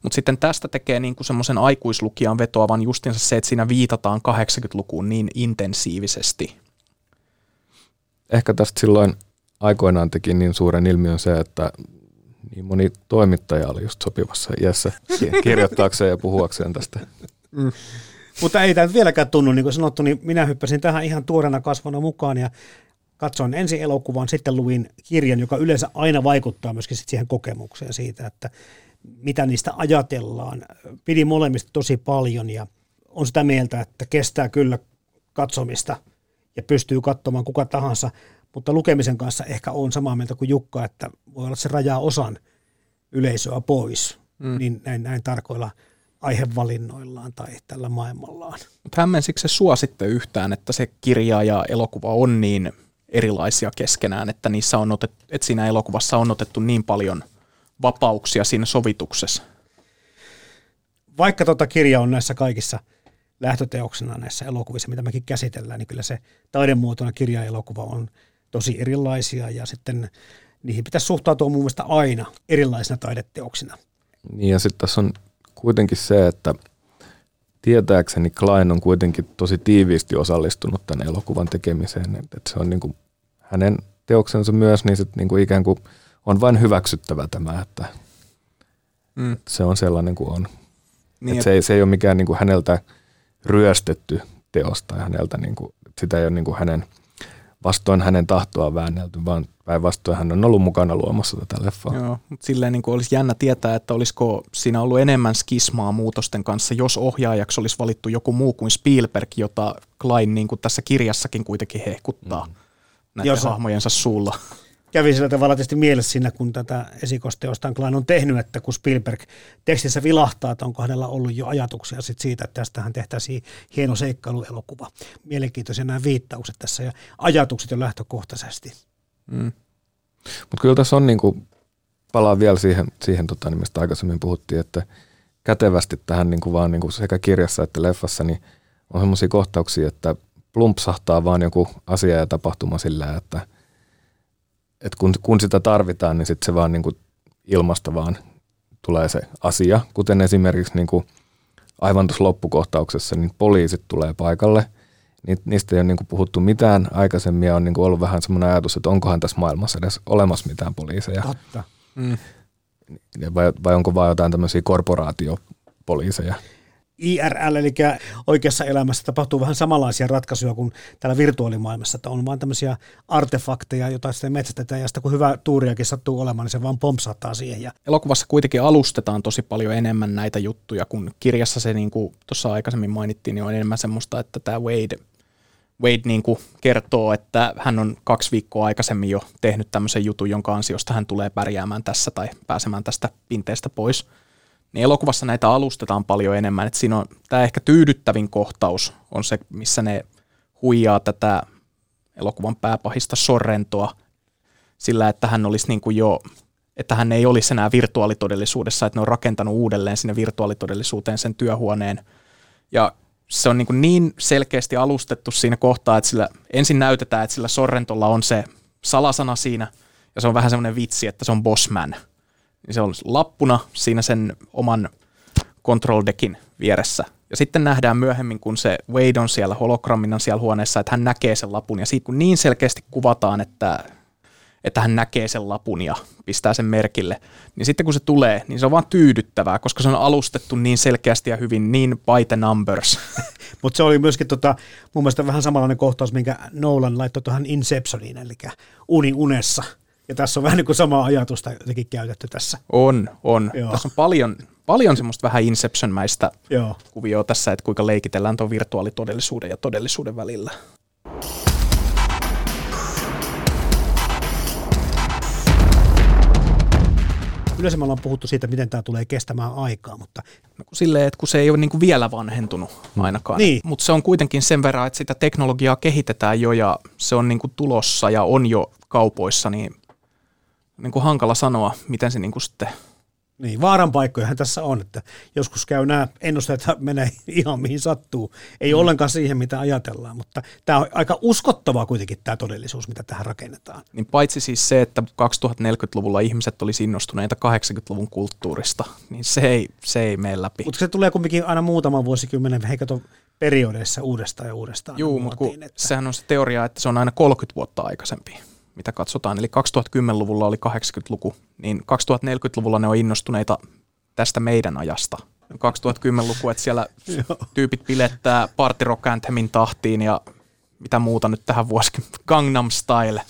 Mutta sitten tästä tekee niinku semmoisen aikuislukijan vetoavan justinsa se, että siinä viitataan 80-lukuun niin intensiivisesti. Ehkä tästä silloin aikoinaan teki niin suuren ilmiön se, että niin moni toimittaja oli just sopivassa iässä kirjoittaakseen ja puhuakseen tästä. Mm. Mutta ei tämä vieläkään tunnu, niin kuin sanottu, niin minä hyppäsin tähän ihan tuorena kasvana mukaan ja katsoin ensin elokuvan, sitten luin kirjan, joka yleensä aina vaikuttaa myöskin sit siihen kokemukseen siitä, että mitä niistä ajatellaan. Pidin molemmista tosi paljon ja on sitä mieltä, että kestää kyllä katsomista ja pystyy katsomaan kuka tahansa, mutta lukemisen kanssa ehkä on samaa mieltä kuin Jukka, että voi olla, että se rajaa osan yleisöä pois, mm. niin näin, näin tarkoilla aihevalinnoillaan tai tällä maailmallaan. Mutta hämmensikö se sua sitten yhtään, että se kirja ja elokuva on niin erilaisia keskenään, että, niissä on otet, että siinä elokuvassa on otettu niin paljon vapauksia siinä sovituksessa? Vaikka tota kirja on näissä kaikissa lähtöteoksena näissä elokuvissa, mitä mekin käsitellään, niin kyllä se taidemuotona kirja ja elokuva on tosi erilaisia ja sitten niihin pitäisi suhtautua mun mielestä aina erilaisina taideteoksina. Niin ja sitten tässä on kuitenkin se, että tietääkseni Klein on kuitenkin tosi tiiviisti osallistunut tänne elokuvan tekemiseen. Että se on niin kuin hänen teoksensa myös, niin sitten niin kuin ikään kuin on vain hyväksyttävä tämä, että mm. se on sellainen kuin on. Niin, että se, ei, se ei ole mikään niin kuin häneltä ryöstetty teosta ja häneltä niin kuin, sitä ei ole niin kuin hänen – vastoin hänen tahtoa väännelty, vaan päinvastoin hän on ollut mukana luomassa tätä leffaa. Joo, mutta silleen niin kuin olisi jännä tietää, että olisiko siinä ollut enemmän skismaa muutosten kanssa, jos ohjaajaksi olisi valittu joku muu kuin Spielberg, jota Klein niin kuin tässä kirjassakin kuitenkin hehkuttaa mm. näiden jos, hahmojensa suulla kävi sillä tavalla tietysti mielessä siinä, kun tätä esikosteostaan Klein on tehnyt, että kun Spielberg tekstissä vilahtaa, että onko hänellä ollut jo ajatuksia sit siitä, että tästähän tehtäisiin hieno seikkailuelokuva. Mielenkiintoisia nämä viittaukset tässä ja ajatukset jo lähtökohtaisesti. Mm. Mutta kyllä tässä on, niin kuin, palaan vielä siihen, siihen tota, niin mistä aikaisemmin puhuttiin, että kätevästi tähän niin kuin vaan niin kuin sekä kirjassa että leffassa, niin on sellaisia kohtauksia, että plumpsahtaa vaan joku asia ja tapahtuma sillä, että – että kun, kun sitä tarvitaan, niin sitten se vaan niin kuin ilmasta vaan tulee se asia. Kuten esimerkiksi niin kuin aivan tuossa loppukohtauksessa, niin poliisit tulee paikalle. Niin niistä ei ole niin kuin puhuttu mitään aikaisemmin ja on niin kuin ollut vähän semmoinen ajatus, että onkohan tässä maailmassa edes olemassa mitään poliiseja. Totta. Mm. Vai, vai onko vain jotain tämmöisiä korporaatiopoliiseja. IRL, eli oikeassa elämässä tapahtuu vähän samanlaisia ratkaisuja kuin täällä virtuaalimaailmassa, että on vain tämmöisiä artefakteja, joita sitten metsästetään, ja sitten kun hyvä tuuriakin sattuu olemaan, niin se vaan pompsahtaa siihen. Ja... Elokuvassa kuitenkin alustetaan tosi paljon enemmän näitä juttuja, kun kirjassa se, niin kuin tuossa aikaisemmin mainittiin, niin on enemmän semmoista, että tämä Wade, Wade niin kuin kertoo, että hän on kaksi viikkoa aikaisemmin jo tehnyt tämmöisen jutun, jonka ansiosta hän tulee pärjäämään tässä tai pääsemään tästä pinteestä pois – niin elokuvassa näitä alustetaan paljon enemmän. Et siinä on tämä ehkä tyydyttävin kohtaus on se, missä ne huijaa tätä elokuvan pääpahista Sorrentoa sillä, että hän olisi niin kuin jo että hän ei olisi enää virtuaalitodellisuudessa, että ne on rakentanut uudelleen sinne virtuaalitodellisuuteen sen työhuoneen. Ja se on niin, kuin niin selkeästi alustettu siinä kohtaa, että sillä ensin näytetään, että sillä Sorrentolla on se salasana siinä, ja se on vähän semmoinen vitsi, että se on bossman – niin se on lappuna siinä sen oman control deckin vieressä. Ja sitten nähdään myöhemmin, kun se Wade on siellä hologrammina siellä huoneessa, että hän näkee sen lapun. Ja siitä kun niin selkeästi kuvataan, että, että hän näkee sen lapun ja pistää sen merkille, niin sitten kun se tulee, niin se on vaan tyydyttävää, koska se on alustettu niin selkeästi ja hyvin, niin by the numbers. Mutta se oli myöskin tota, mun mielestä vähän samanlainen kohtaus, minkä Nolan laittoi tuohon Inceptioniin, eli uni unessa – ja tässä on vähän niin kuin samaa ajatusta jotenkin käytetty tässä. On, on. Joo. Tässä on paljon, paljon semmoista vähän Inception-mäistä Joo. kuvioa tässä, että kuinka leikitellään tuon virtuaalitodellisuuden ja todellisuuden välillä. Yleensä me ollaan puhuttu siitä, miten tämä tulee kestämään aikaa, mutta... No, silleen, että kun se ei ole niin vielä vanhentunut ainakaan. Niin. Mutta se on kuitenkin sen verran, että sitä teknologiaa kehitetään jo ja se on niin tulossa ja on jo kaupoissa, niin niin kuin hankala sanoa, miten se niin kuin sitten... Niin, vaaran paikkojahan tässä on, että joskus käy nämä ennusteet menee ihan mihin sattuu. Ei mm. ollenkaan siihen, mitä ajatellaan, mutta tämä on aika uskottavaa kuitenkin tämä todellisuus, mitä tähän rakennetaan. Niin paitsi siis se, että 2040-luvulla ihmiset olisi innostuneita 80-luvun kulttuurista, niin se ei, se ei mene läpi. Mutta se tulee kuitenkin aina muutaman vuosikymmenen heikaton periodeissa uudestaan ja uudestaan. Joo, mutta että... sehän on se teoria, että se on aina 30 vuotta aikaisempi mitä katsotaan. Eli 2010-luvulla oli 80-luku, niin 2040-luvulla ne on innostuneita tästä meidän ajasta. 2010-luku, että siellä tyypit bilettää Party Rock Anthemin tahtiin ja mitä muuta nyt tähän vuosikin, Gangnam Style.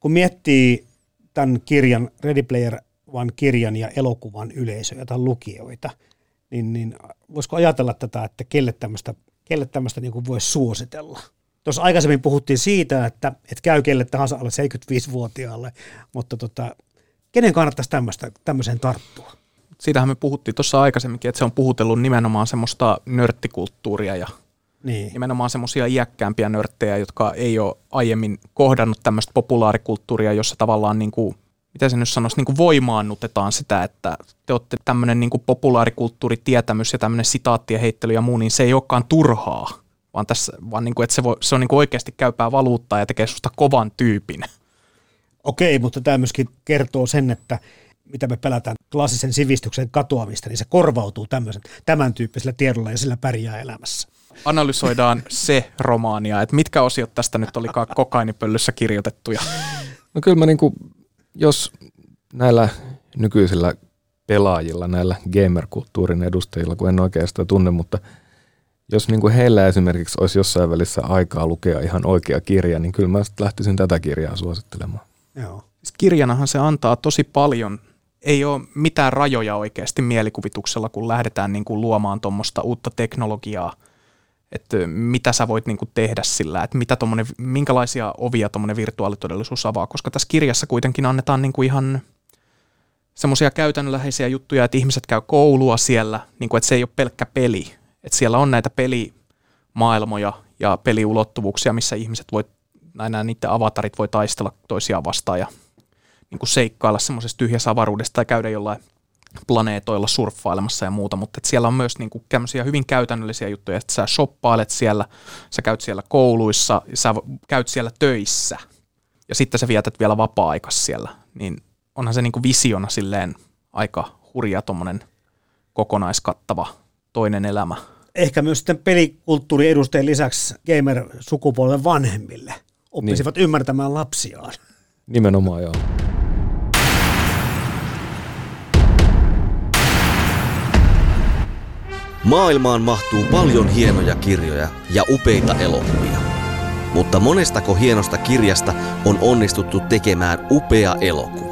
Kun miettii tämän kirjan, Ready Player One kirjan ja elokuvan yleisöjä tai lukijoita, niin, niin voisiko ajatella tätä, että kelle tämmöistä, kelle tämmöistä niin voisi suositella? Tuossa aikaisemmin puhuttiin siitä, että, että käy kelle tahansa alle 75-vuotiaalle, mutta tota, kenen kannattaisi tämmöistä, tämmöiseen tarttua? Siitähän me puhuttiin tuossa aikaisemminkin, että se on puhutellut nimenomaan semmoista nörttikulttuuria ja Niin. nimenomaan semmoisia iäkkäämpiä nörttejä, jotka ei ole aiemmin kohdannut tämmöistä populaarikulttuuria, jossa tavallaan niin kuin, mitä se nyt sanoisi, niin kuin voimaannutetaan sitä, että te olette tämmöinen niin kuin populaarikulttuuritietämys ja tämmöinen sitaattien heittely ja muu, niin se ei olekaan turhaa, vaan, tässä, vaan niin kuin, että se, voi, se on niin kuin oikeasti käypää valuuttaa ja tekee susta kovan tyypin. Okei, mutta tämä myöskin kertoo sen, että mitä me pelätään klassisen sivistyksen katoamista, niin se korvautuu tämmöisen, tämän tyyppisellä tiedolla ja sillä pärjää elämässä. Analysoidaan se romaania, että mitkä osiot tästä nyt olikaan kokainipöllyssä kirjoitettuja. No kyllä mä niinku, jos näillä nykyisillä pelaajilla, näillä gamer-kulttuurin edustajilla, kun en oikein sitä tunne, mutta jos niinku heillä esimerkiksi olisi jossain välissä aikaa lukea ihan oikea kirja, niin kyllä mä lähtisin tätä kirjaa suosittelemaan. Joo. Siis kirjanahan se antaa tosi paljon. Ei ole mitään rajoja oikeasti mielikuvituksella, kun lähdetään niin kuin luomaan tuommoista uutta teknologiaa, että mitä sä voit niin kuin tehdä sillä, että mitä tommonen, minkälaisia ovia tuommoinen virtuaalitodellisuus avaa, koska tässä kirjassa kuitenkin annetaan niin kuin ihan semmoisia käytännönläheisiä juttuja, että ihmiset käy koulua siellä, niin kuin, että se ei ole pelkkä peli, että siellä on näitä pelimaailmoja ja peliulottuvuuksia, missä ihmiset voi, nämä niiden avatarit voi taistella toisiaan vastaan ja niin kuin seikkailla semmoisesta tyhjässä avaruudesta tai käydä jollain planeetoilla surffailemassa ja muuta, mutta että siellä on myös niin kuin hyvin käytännöllisiä juttuja, että sä shoppailet siellä, sä käyt siellä kouluissa, sä käyt siellä töissä ja sitten sä vietät vielä vapaa-aikas siellä, niin onhan se niin kuin visiona silleen aika hurja kokonaiskattava toinen elämä. Ehkä myös sitten pelikulttuurin edustajien lisäksi gamer-sukupolven vanhemmille oppisivat niin. ymmärtämään lapsiaan. Nimenomaan joo. Maailmaan mahtuu paljon hienoja kirjoja ja upeita elokuvia. Mutta monestako hienosta kirjasta on onnistuttu tekemään upea elokuva?